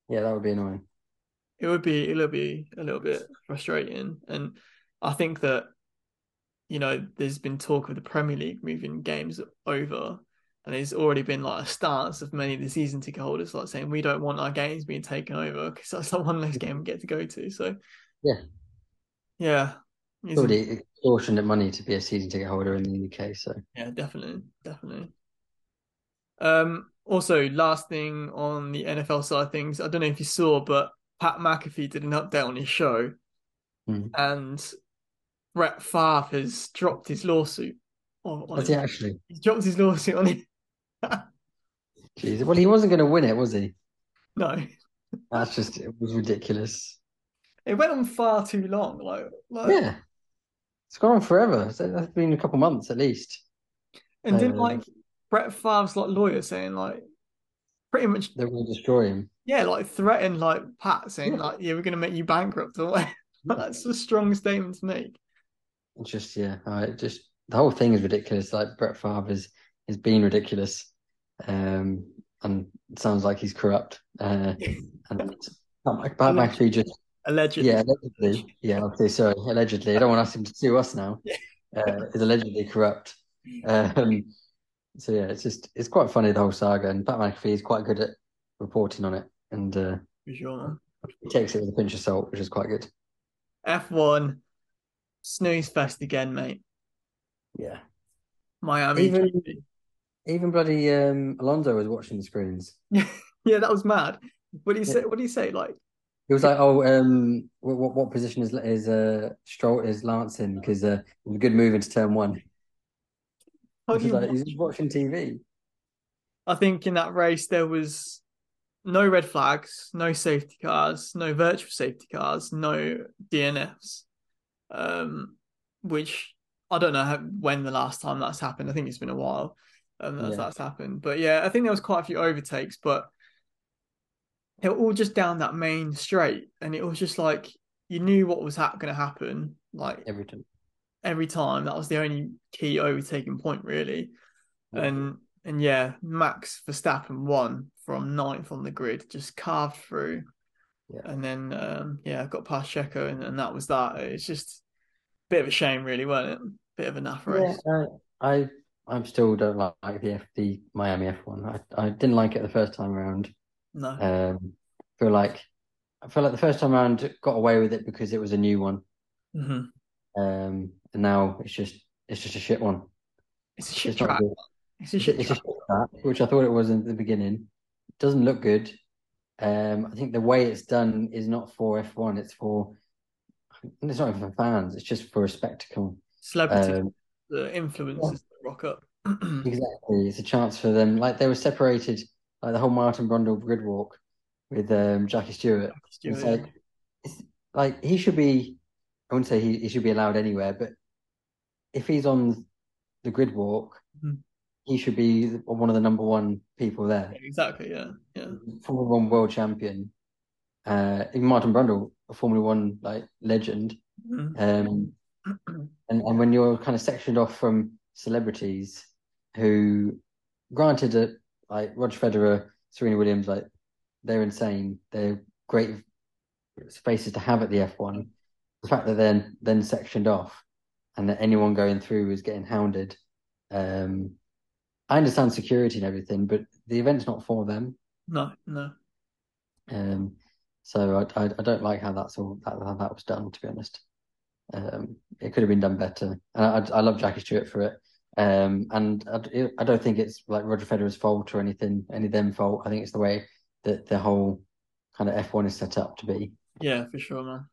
yeah, that would be annoying. It would be it'll be a little bit frustrating. And i think that you know there's been talk of the premier league moving games over and there's already been like a stance of many of the season ticket holders like saying we don't want our games being taken over because that's the one less game we get to go to. So Yeah. yeah. It's- Already extortionate money to be a season ticket holder in the UK. So. Yeah definitely definitely. Um also last thing on the nfl side of things i don't know if you saw but pat mcafee did an update on his show Mhm. and Brett Favre has dropped his lawsuit. On, on has he actually? He's dropped his lawsuit on it. Jeez. Well, he wasn't going to win it, was he? No, That's just it was ridiculous. it went on far too long. Like, like Yeah, it's gone on forever. So That's been a couple months at least. and didn't um, like Brett Favre's like lawyer saying like pretty much They're going to destroy him. Yeah like threatened like Pat saying Yeah. like yeah we're gonna make you bankrupt or whatever. That's a strong statement to make. Just yeah, uh, just the whole thing is ridiculous. Like Brett Favre is is being ridiculous, um, and sounds like he's corrupt. Uh, and Pat McAfee just Allegedly, yeah, allegedly, yeah. Okay, sorry, allegedly. I don't want to ask him to sue us now. Uh, is allegedly corrupt. Um, so yeah, it's just it's quite funny the whole saga, and Pat McAfee is quite good at reporting on it, and uh, sure. He takes it with a pinch of salt, which is quite good. F1 snooze fest again, mate. Yeah. Miami. Even even bloody um, Alonso was watching the screens. yeah, that was mad. What do you Yeah. say? What do you say? Like, He was like, "Oh, um, what what, position is is uh Stroll is Lance in? Because uh, it was a good move into turn one." how do He's you like, watch? he's watching TV. I think in that race there was no red flags, no safety cars, no virtual safety cars, no DNFs. Um, which I don't know how, when the last time that's happened. I think it's been a while um, that Yeah. that's happened. But yeah, I think there was quite a few overtakes, but they were all just down that main straight, and it was just like you knew what was ha- going to happen. Like Every time. every time. That was the only key overtaking point, really. Yeah. And and yeah, Max Verstappen won from ninth on the grid, just carved through. Yeah. And then um, yeah, got past Checo, and, and that was that. It's just a bit of a shame, really, wasn't it? Bit of a naff Yeah, race. uh, I I'm still don't like, the F the Miami F1. I I didn't like it the first time around. No, Um, feel like I feel like the first time around got away with it because it was a new one. Mm-hmm. Um, and now it's just it's just a shit one. it's a shit It's track. It's a shit It's a shit track, which I thought it was in the beginning. Doesn't look good. Um, I think the way it's done is not for F1. It's for it's not even for fans. It's just for a spectacle. Celebrity, Um, the influencers that rock up. exactly. It's a chance for them. Like they were separated, like the whole Martin Brundle grid walk with um, Jackie Stewart. It's Stewart, like it's like he should be. I wouldn't say he, he should be allowed anywhere, but if he's on the grid walk, Mhm. He should be one of the number one people there. Exactly. Yeah. Yeah. Formula One world champion. Uh, even Martin Brundle, a Formula One like legend. Mm. Um, and and when you're kind of sectioned off from celebrities who, granted, that like Roger Federer, Serena Williams, like they're insane. They're great spaces to have at the F1. The fact that they're then sectioned off and that anyone going through is getting hounded. Um, I understand security and everything, but the event's not for them. No, no. Um, so I, I, I don't like how that's all that how that was done. To be honest, um, it could have been done better. And I, I love Jackie Stewart for it. Um, and I, I don't think it's like Roger Federer's fault or anything, any of them fault. I think it's the way that the whole kind of F1 is set up to be. Yeah, for sure, man.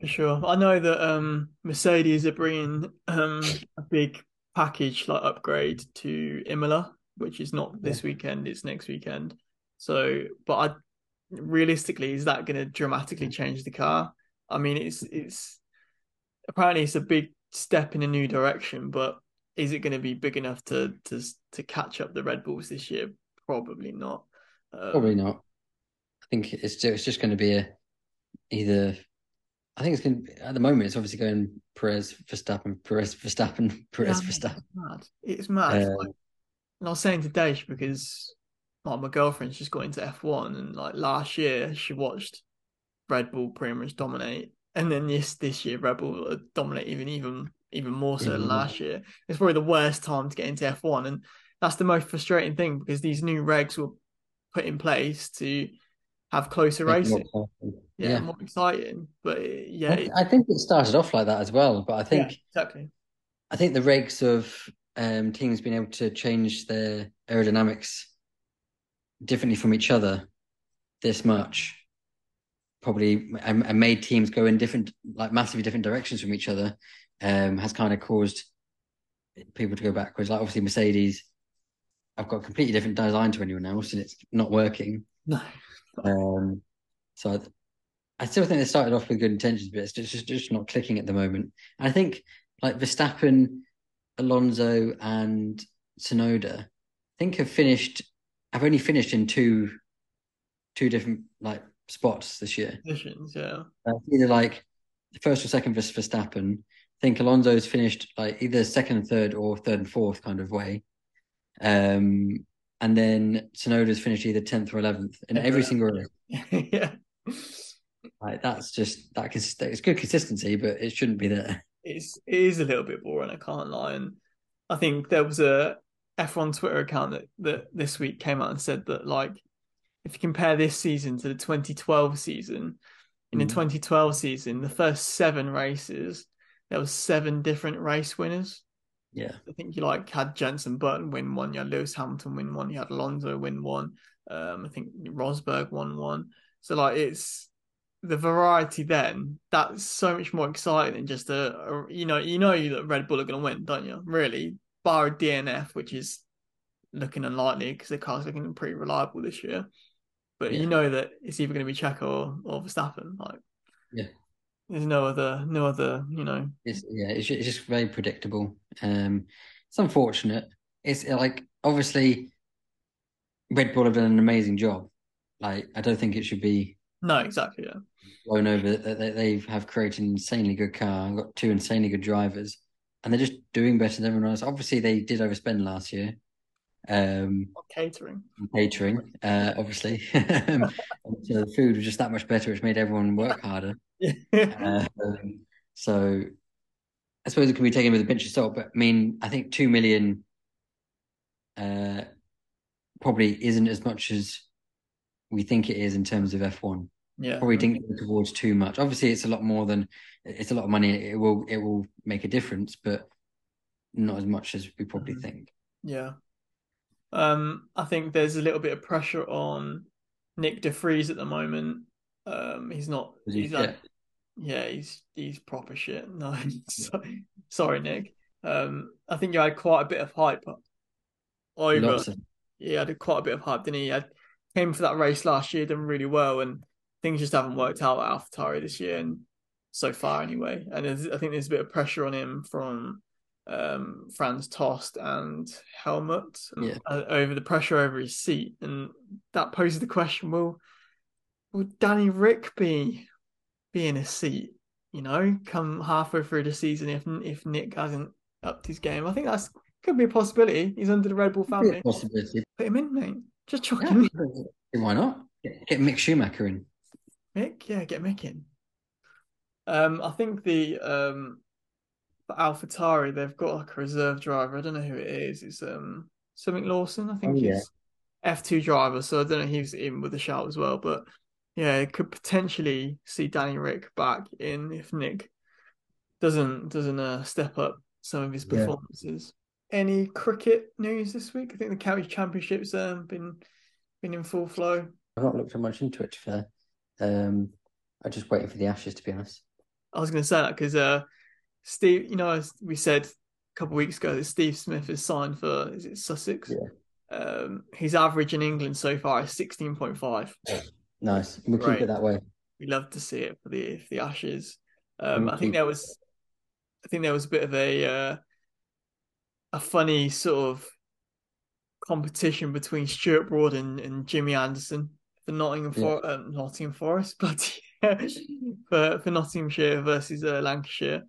For sure. I know that um, Mercedes are bringing um, a big package like upgrade to Imola, which is not this yeah. weekend, it's next weekend. So, but I realistically, is that going to dramatically change the car? I mean, it's it's apparently it's a big step in a new direction, but is it going to be big enough to to to catch up the Red Bulls this year? Probably not. Um, Probably not. I think it's it's just going to be a either I think it's going to, at the moment, it's obviously going Perez, Verstappen, Perez, Verstappen, Perez, yeah, Verstappen. It's mad. It's mad. Uh, like, and I was saying to Dash because like my girlfriend's just got into F1 and like last year she watched Red Bull pretty much dominate. And then this this year Red Bull dominate even even even more so than last year. It's probably the worst time to get into F1. And that's the most frustrating thing because these new regs were put in place to have closer racing. Yeah, yeah, more exciting. But yeah, it, I think it started off like that as well. But I think yeah, exactly. I think the regs of um, teams being able to change their aerodynamics differently from each other this much probably and, and made teams go in different like massively different directions from each other um, has kind of caused people to go backwards like obviously mercedes i've got a completely different design to anyone else and it's not working no um, so I, I, still think they started off with good intentions, but it's just, just, just not clicking at the moment. And I think like Verstappen, Alonso, and Tsunoda, I think have finished. Have only finished in two, two different like spots this year. Positions, yeah. Uh, either like first or second for Verstappen. I think Alonso's finished like either second and third or third and fourth kind of way. Um, and then Tsunoda's finished either tenth or eleventh in yeah, every single race. yeah, like that's just that it's good consistency, but it shouldn't be there. It's it is a little bit boring. I can't lie, and I think there was a F1 Twitter account that that this week came out and said that like if you compare this season to the 2012 season, in mm. the 2012 season, the first seven races there was seven different race winners. Yeah. I think you like had Jenson Button win one, you had Lewis Hamilton win one, you had Alonso win one. Um, I think Rosberg won one. So like it's the variety then that's so much more exciting than just a, a you know you know you that Red Bull are going to win, don't you? Really, bar a DNF, which is looking unlikely because the car's looking pretty reliable this year. But yeah. you know that it's either going to be Checo or, or Verstappen. Like, yeah, there's no other, no other, you know. It's yeah, it's just, it's just very predictable. Um, it's unfortunate. It's like obviously Red Bull have done an amazing job. Like I don't think it should be. No, exactly. Yeah. Blown over. They they have created an insanely good car. Got two insanely good drivers, and they're just doing better than everyone else. Obviously, they did overspend last year. Um, catering. Catering, uh, obviously. Um, so the food was just that much better, which made everyone work harder. uh, so I suppose it can be taken with a pinch of salt, but I mean, I think two million uh, probably isn't as much as we think it is in terms of F1. Yeah, probably didn't go towards too much. Obviously, it's a lot more than it's a lot of money. It will it will make a difference, but not as much as we probably mm-hmm. think. Yeah, um, I think there's a little bit of pressure on Nick de Vries at the moment. Um, he's not. He's had, yeah, he's he's proper shit. No, sorry, Nick. Um, I think you had quite a bit of hype over. Of... Yeah, had quite a bit of hype, didn't he? he had, came for that race last year, done really well, and things just haven't worked out at AlphaTauri this year, and so far anyway. And I think there's a bit of pressure on him from um, Franz Tost and Helmut Yeah. uh, over the pressure over his seat, and that poses the question: Will will Danny Rick be be in a seat? You know, come halfway through the season if if Nick hasn't upped his game. I think that's could be a possibility. He's under the Red Bull family. Possibility. Put him in, mate. Just chuck Yeah. him in. Why not? Get, get Mick Schumacher in. Mick, yeah, get Mick in. Um, I think the um for AlphaTauri they've got like a reserve driver. I don't know who it is. It's um something Lawson. I think Oh, yeah. he's F two driver. So I don't know if he's in with the shout as well. But yeah, it could potentially see Danny Rick back in if Nick doesn't doesn't uh, step up some of his Yeah. performances. Any cricket news this week? I think the county championships um been been in full flow. I've not looked much into it, to be fair. Um, I'm just waiting for the Ashes, to be honest. I was going to say that because uh, Steve, you know, as we said a couple of weeks ago that Steve Smith is signed for is it Sussex? Yeah. Um, his average in England so far is sixteen point five. Nice. We'll keep it that way. We love to see it for the for the Ashes. Um, We'll I think there was, I think there was a bit of a uh, a funny sort of competition between Stuart Broad and, and Jimmy Anderson for Nottingham Yeah. for uh, Nottingham Forest, but for for Nottinghamshire versus uh, Lancashire.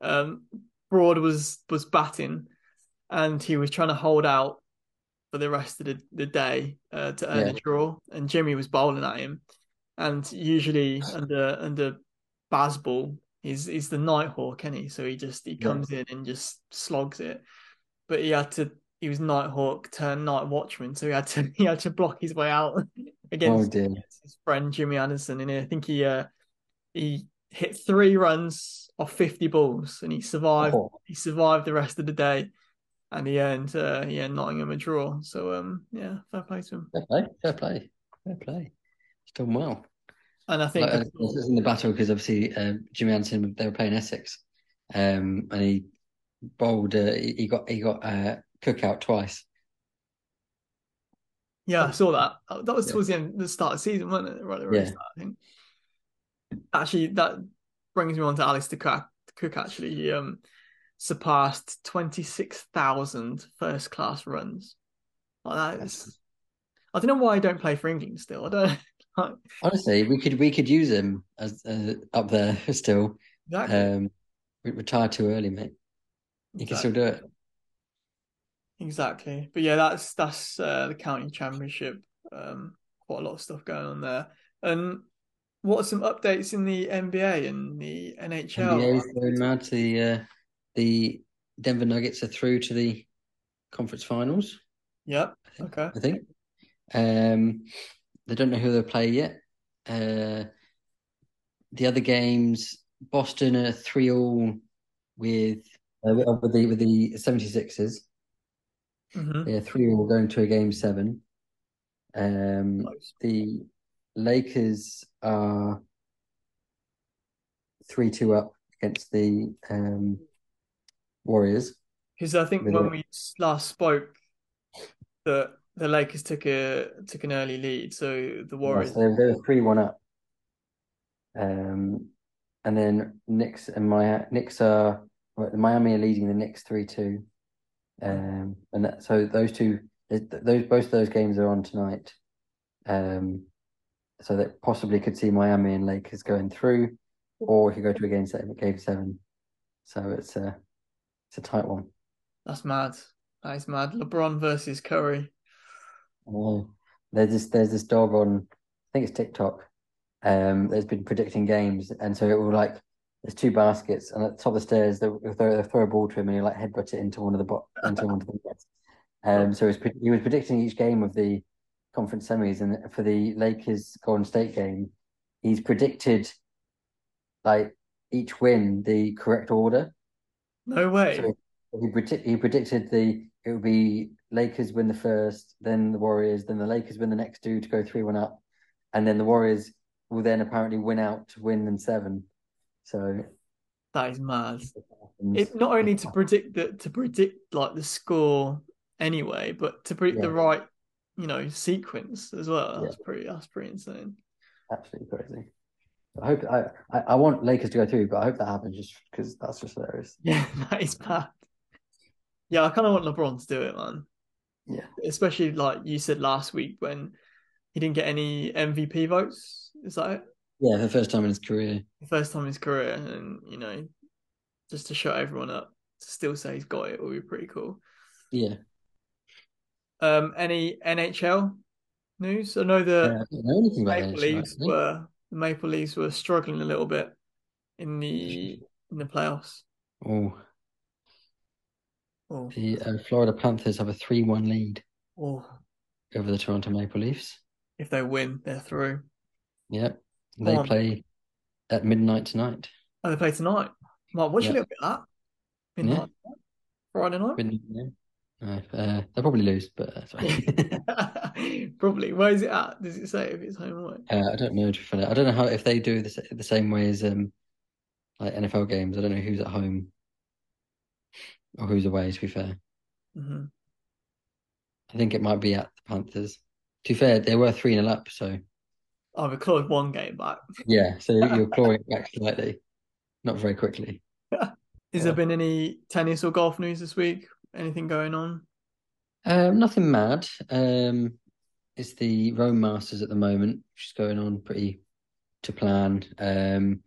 Um, Broad was was batting, and he was trying to hold out for the rest of the, the day uh, to earn Yeah. a draw, and Jimmy was bowling at him. And usually under under Bazball, he's he's the Nighthawk, isn't he? So he just he Yeah. comes in and just slogs it. But he had to he was Nighthawk turned Night Watchman, so he had to he had to block his way out Oh, against, against his friend Jimmy Anderson. And I think he uh he hit three runs off fifty balls, and he survived. Oh, He survived the rest of the day, and he earned uh, he earned Nottingham a draw. So um yeah, fair play to him. fair play. Fair play. Fair play. He's done well. And I think Like, uh, this is in the battle because obviously um, Jimmy Anderson they were playing Essex, um, and he bowled. Uh, he got he got uh, Cookout twice. Yeah, I saw that. Uh, That was Yeah. towards the end, the start of the season, wasn't it? Right, very Yeah. start, I think. Actually, that brings me on to Alastair Cook. Cook actually, he um, surpassed 26,000 first class runs. Like that is, I don't know why I don't play for England still. I don't like, Honestly, we could we could use him as uh, up there still. exactly. Um, we retire too early, mate. You can still do it. Exactly. But yeah, that's that's uh, the county championship. Um, quite a lot of stuff going on there. And what are some updates in the NBA and the NHL? NBA is going mad. The uh, the Denver Nuggets are through to the conference finals. Yep. Okay. I think. Um, they don't know who they'll play yet. Uh, the other games, Boston are three all with uh, with the with the 76ers. hmm Yeah, three all going to a game seven. Um, Close. the Lakers are three two up against the um, Warriors. Because I think when we last spoke, the the Lakers took a took an early lead, so the Warriors. they were three one up. Um, and then Knicks and Miami, Knicks are Miami are leading the Knicks three two. Um, and that, so those two, those both of those games are on tonight. Um, so that possibly could see Miami and Lakers going through, or we could go to a game seven, game seven. So it's a it's a tight one. That's mad. That is mad. LeBron versus Curry. Uh, there's this there's this dog on I think it's TikTok. Um, that's been predicting games, and so it will like there's two baskets, and at the top of the stairs they'll they'll throw, they'll throw a ball to him, and he'll like headbutt it into one of the bo- into one of the nets. Um, so he was, he was predicting each game of the conference semis, and for the Lakers Golden State game, he's predicted like each win the correct order. No way. So he predict, he predicted the it would be Lakers win the first, then the Warriors, then the Lakers win the next two to go three one up, and then the Warriors will then apparently win out to win in seven. So That is mad. It not only to predict the to predict like the score anyway, but to predict the right, you know, sequence as well. Yeah. That's pretty. That's pretty insane. absolutely crazy. I hope I, I I want Lakers to go through, but I hope that happens just because that's just hilarious. Yeah, that is bad. Yeah, I kind of want LeBron to do it, man. Yeah. Especially like you said last week when he didn't get any MVP votes. Is that it? Yeah, the first time in his career. The first time in his career, and you know, just to shut everyone up, to still say he's got it would be pretty cool. Yeah. Um, any NHL news? I know the Uh, I don't know anything about Maple Leafs were the Maple Leafs were struggling a little bit in the in the playoffs. Oh, Oh, the uh, Florida Panthers have a 3-1 lead oh, over the Toronto Maple Leafs. if they win, they're through. Yep. They play at midnight tonight. Oh, they play tonight. Might watch Yeah. a little bit of that. Midnight. Friday night. Midnight, yeah. Uh, they'll probably lose, but fine. Probably. Where is it at? Does it say if it's home or away? uh, I don't know. to. I don't know how if they do the, the same way as um like NFL games. I don't know who's at home or who's away. To be fair, hmm I think it might be at the Panthers. To be fair, they were three 0 up, so Oh, we clawed one game back. yeah. So you're clawing back slightly, not very quickly. Has there been any tennis or golf news this week? Anything going on? Um, nothing mad. Um, it's the Rome Masters at the moment, which is going on pretty to plan. Um,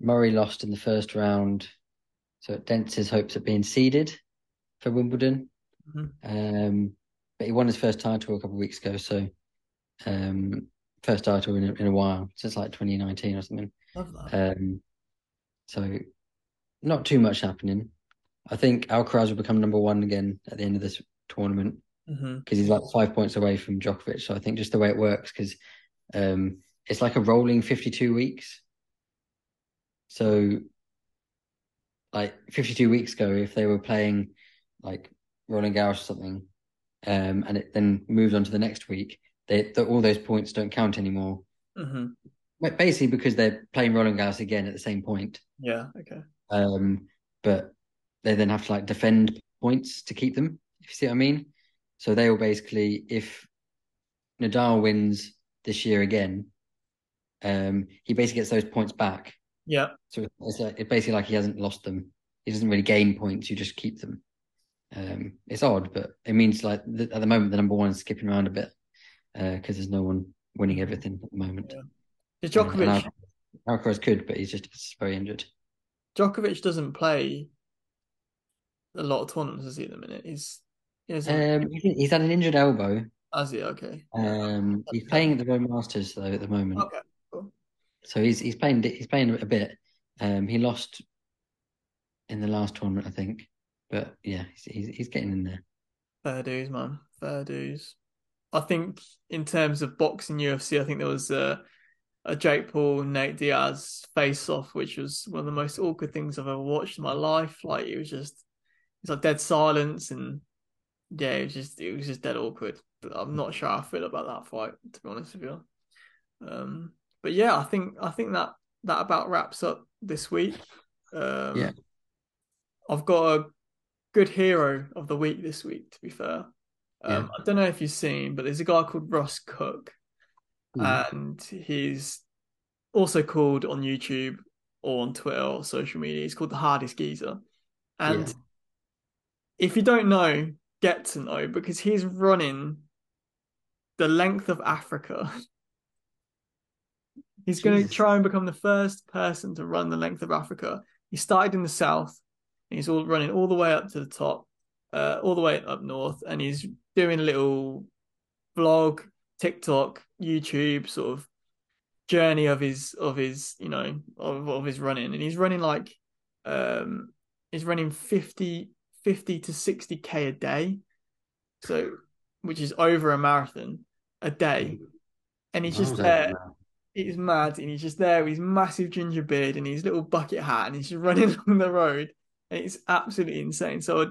Murray lost in the first round, so it dents his hopes of being seeded for Wimbledon. Mhm. Um, but he won his first title a couple of weeks ago, so um, first title in a, in a while since like 2019 or something. Love that. Um, so not too much happening. I think Alcaraz will become number one again at the end of this tournament because he's like five points away from Djokovic. So I think just the way it works, because um, it's like a rolling 52 weeks. So, like 52 weeks ago, if they were playing like Roland Garros or something, um, and it then moves on to the next week, they the, all those points don't count anymore. hmm basically, because they're playing Roland Garros again at the same point. Yeah. Okay. Um, but they then have to like defend points to keep them, if you see what I mean. So they will basically, if Nadal wins this year again, um, he basically gets those points back. Yeah. So it's like it's basically like he hasn't lost them. He doesn't really gain points; you just keep them. Um, it's odd, but it means like th- at the moment the number one is skipping around a bit because there's no one winning everything at the moment. Yeah. Uh, Djokovic? Al- Alcaraz could, but he's just very injured. Djokovic doesn't play a lot of tournaments, does he? At the minute, he's he. Um, he's he's had an injured elbow. has he? Okay. Um, he's playing at the Rome Masters though at the moment, Okay. Cool. so he's he's playing he's playing a bit. Um, he lost in the last tournament, I think, but yeah, he's he's, he's getting in there. Fair dues, man. Fair dues. I think in terms of boxing UFC, I think there was a, a Jake Paul Nate Diaz face off, which was one of the most awkward things I've ever watched in my life. Like it was just it's like dead silence and yeah, it was just it was just dead awkward. But I'm not sure how I feel about that fight, to be honest with you. Um, but yeah, I think I think that that about wraps up this week. Um, Yeah. I've got a good hero of the week this week. To be fair, um, I don't know if you've seen, but there's a guy called Russ Cook, Mhm. and he's also called on YouTube or on Twitter or social media. He's called the Hardest Geezer, and Yeah. If you don't know, get to know because he's running the length of Africa. He's going to try and become the first person to run the length of Africa. He started in the south, and he's all running all the way up to the top, uh, all the way up north, and he's doing a little vlog, TikTok, YouTube sort of journey of his of his you know of, of his running, and he's running like um he's running 50, 50 to sixty k a day, so which is over a marathon a day, and he's just there. he's mad and he's just there with his massive ginger beard and his little bucket hat and he's just running along the road. And it's absolutely insane. So I'd,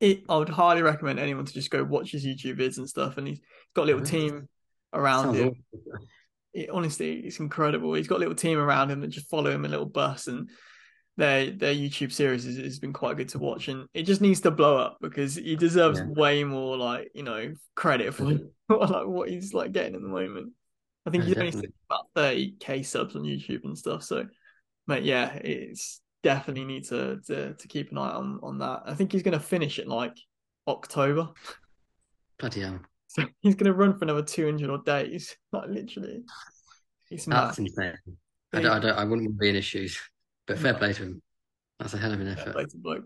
it, I would highly recommend anyone to just go watch his YouTube vids and stuff. And he's got a little team around him. it, honestly it's incredible. He's got a little team around him that just follow him a little bus and their their YouTube series has, has been quite good to watch and it just needs to blow up because he deserves Yeah. way more like you know credit for like what he's like getting at the moment I think Yeah, he's only about 30k subs on YouTube and stuff. So, mate, yeah, it's definitely need to to, to keep an eye on on that. I think he's going to finish in like October. Bloody hell. So he's going to run for another 200 odd days. Like literally. He's That's mad. insane. I don't, I don't, I wouldn't want to be in his shoes, but fair play to him. That's a hell of an effort. play to bloke.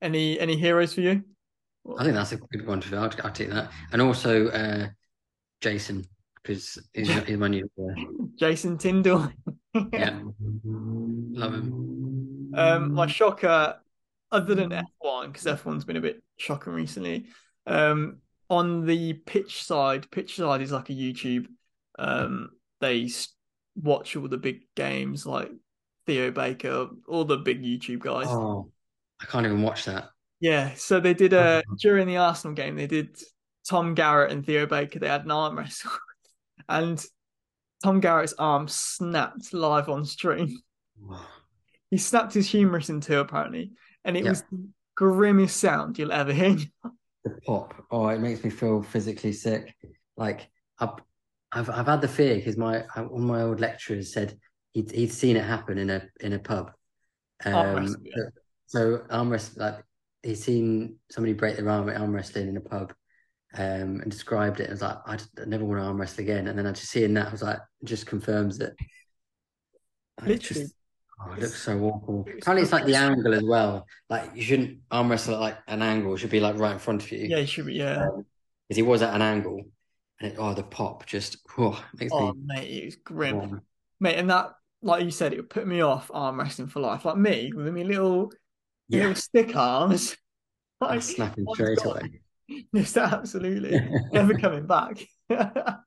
Any any heroes for you? I think that's a good one to. I'd, I'd take that. And also uh, Jason, because he's, he's my new boy. Jason Tindall. Yeah. Love him. Um, my shocker, other than F1, because F1's been a bit shocking recently. Um, on the pitch side, pitch side is like a YouTube. Um, they watch all the big games like Theo Baker, all the big YouTube guys. Oh, I can't even watch that. Yeah, so they did uh during the Arsenal game, they did Tom Garratt and Theo Baker. They had an arm wrestle, and Tom Garratt's arm snapped live on stream. He snapped his humerus in two apparently, and it Yeah. was the grimmest sound you'll ever hear. The pop. Oh, it makes me feel physically sick. Like I've, I've, I've had the fear because my one of my old lecturers said he'd he'd seen it happen in a in a pub. Arm Um, yeah. so arm wrest like he's seen somebody break their arm at arm wrestling in a pub, um, and described it as like I, just, I never want to arm wrestle again. And then I just seeing that I was like, it just confirms that. Literally. just- oh, it looks so awful. It Apparently, it's like the angle as well. Like you shouldn't arm wrestle at like an angle. It should be like right in front of you. Yeah, he should be. Yeah. because he was at an angle, and it, oh, the pop just oh, makes Oh me mate, it was grim, warm. mate. And that, like you said, it would put me off arm wrestling for life. Like me with my little, Yeah, little stick arms. Like, that's snapping straight God. away. Yes, absolutely. Never coming back. that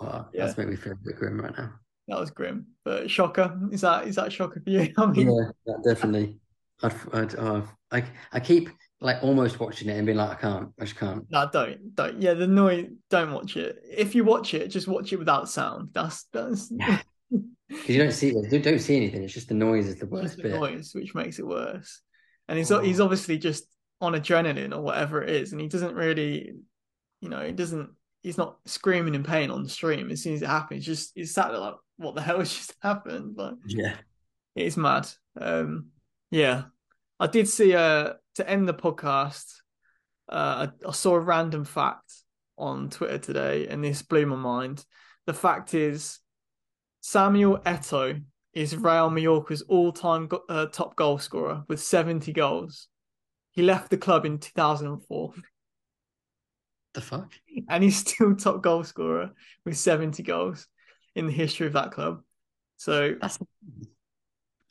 Oh, Yeah. That's making me feel a bit grim right now. That was grim. But shocker. Is that is that shocker for you? I mean, Yeah, that definitely. I'd, I'd, oh, I, I keep like almost watching it and being like, I can't, I just can't. no, don't, don't. Yeah, the noise. Don't watch it. If you watch it, just watch it without sound. That's that's Yeah. Because you don't see you don't see anything. It's just the noise is the worst the bit. noise, which makes it worse. And he's Oh. he's obviously just on adrenaline or whatever it is, and he doesn't really, you know, he doesn't. He's not screaming in pain on the stream as soon as it happens. Just he's sat there like, what the hell has just happened? But Yeah. it is mad. Um, yeah, I did see. Uh, to end the podcast, uh, I, I saw a random fact on Twitter today, and this blew my mind. The fact is, Samuel Eto is Real Mallorca's all-time go- uh, top goal scorer with 70 goals. He left the club in 2004, The fuck? and he's still top goal scorer with 70 goals in the history of that club. So That's.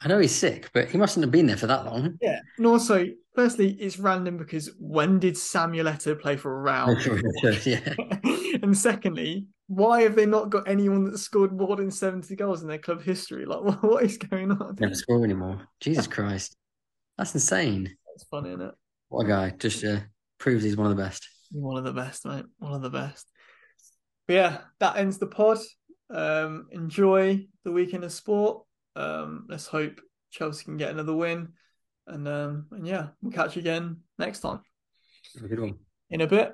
I know he's sick, but he mustn't have been there for that long. Yeah, and also, firstly, it's random because when did Samuel Eto play for Real? yeah. and secondly, why have they not got anyone that scored more than seventy goals in their club history? Like, what, what is going on? Never score anymore. Jesus Christ. That's insane. That's funny, isn't it? What a guy. Just uh, proves he's one of the best. One of the best, mate. One of the best. But yeah, that ends the pod. Um, enjoy the weekend of sport. Um, let's hope Chelsea can get another win. And um, and yeah, we'll catch you again next time Have a good one. in a bit.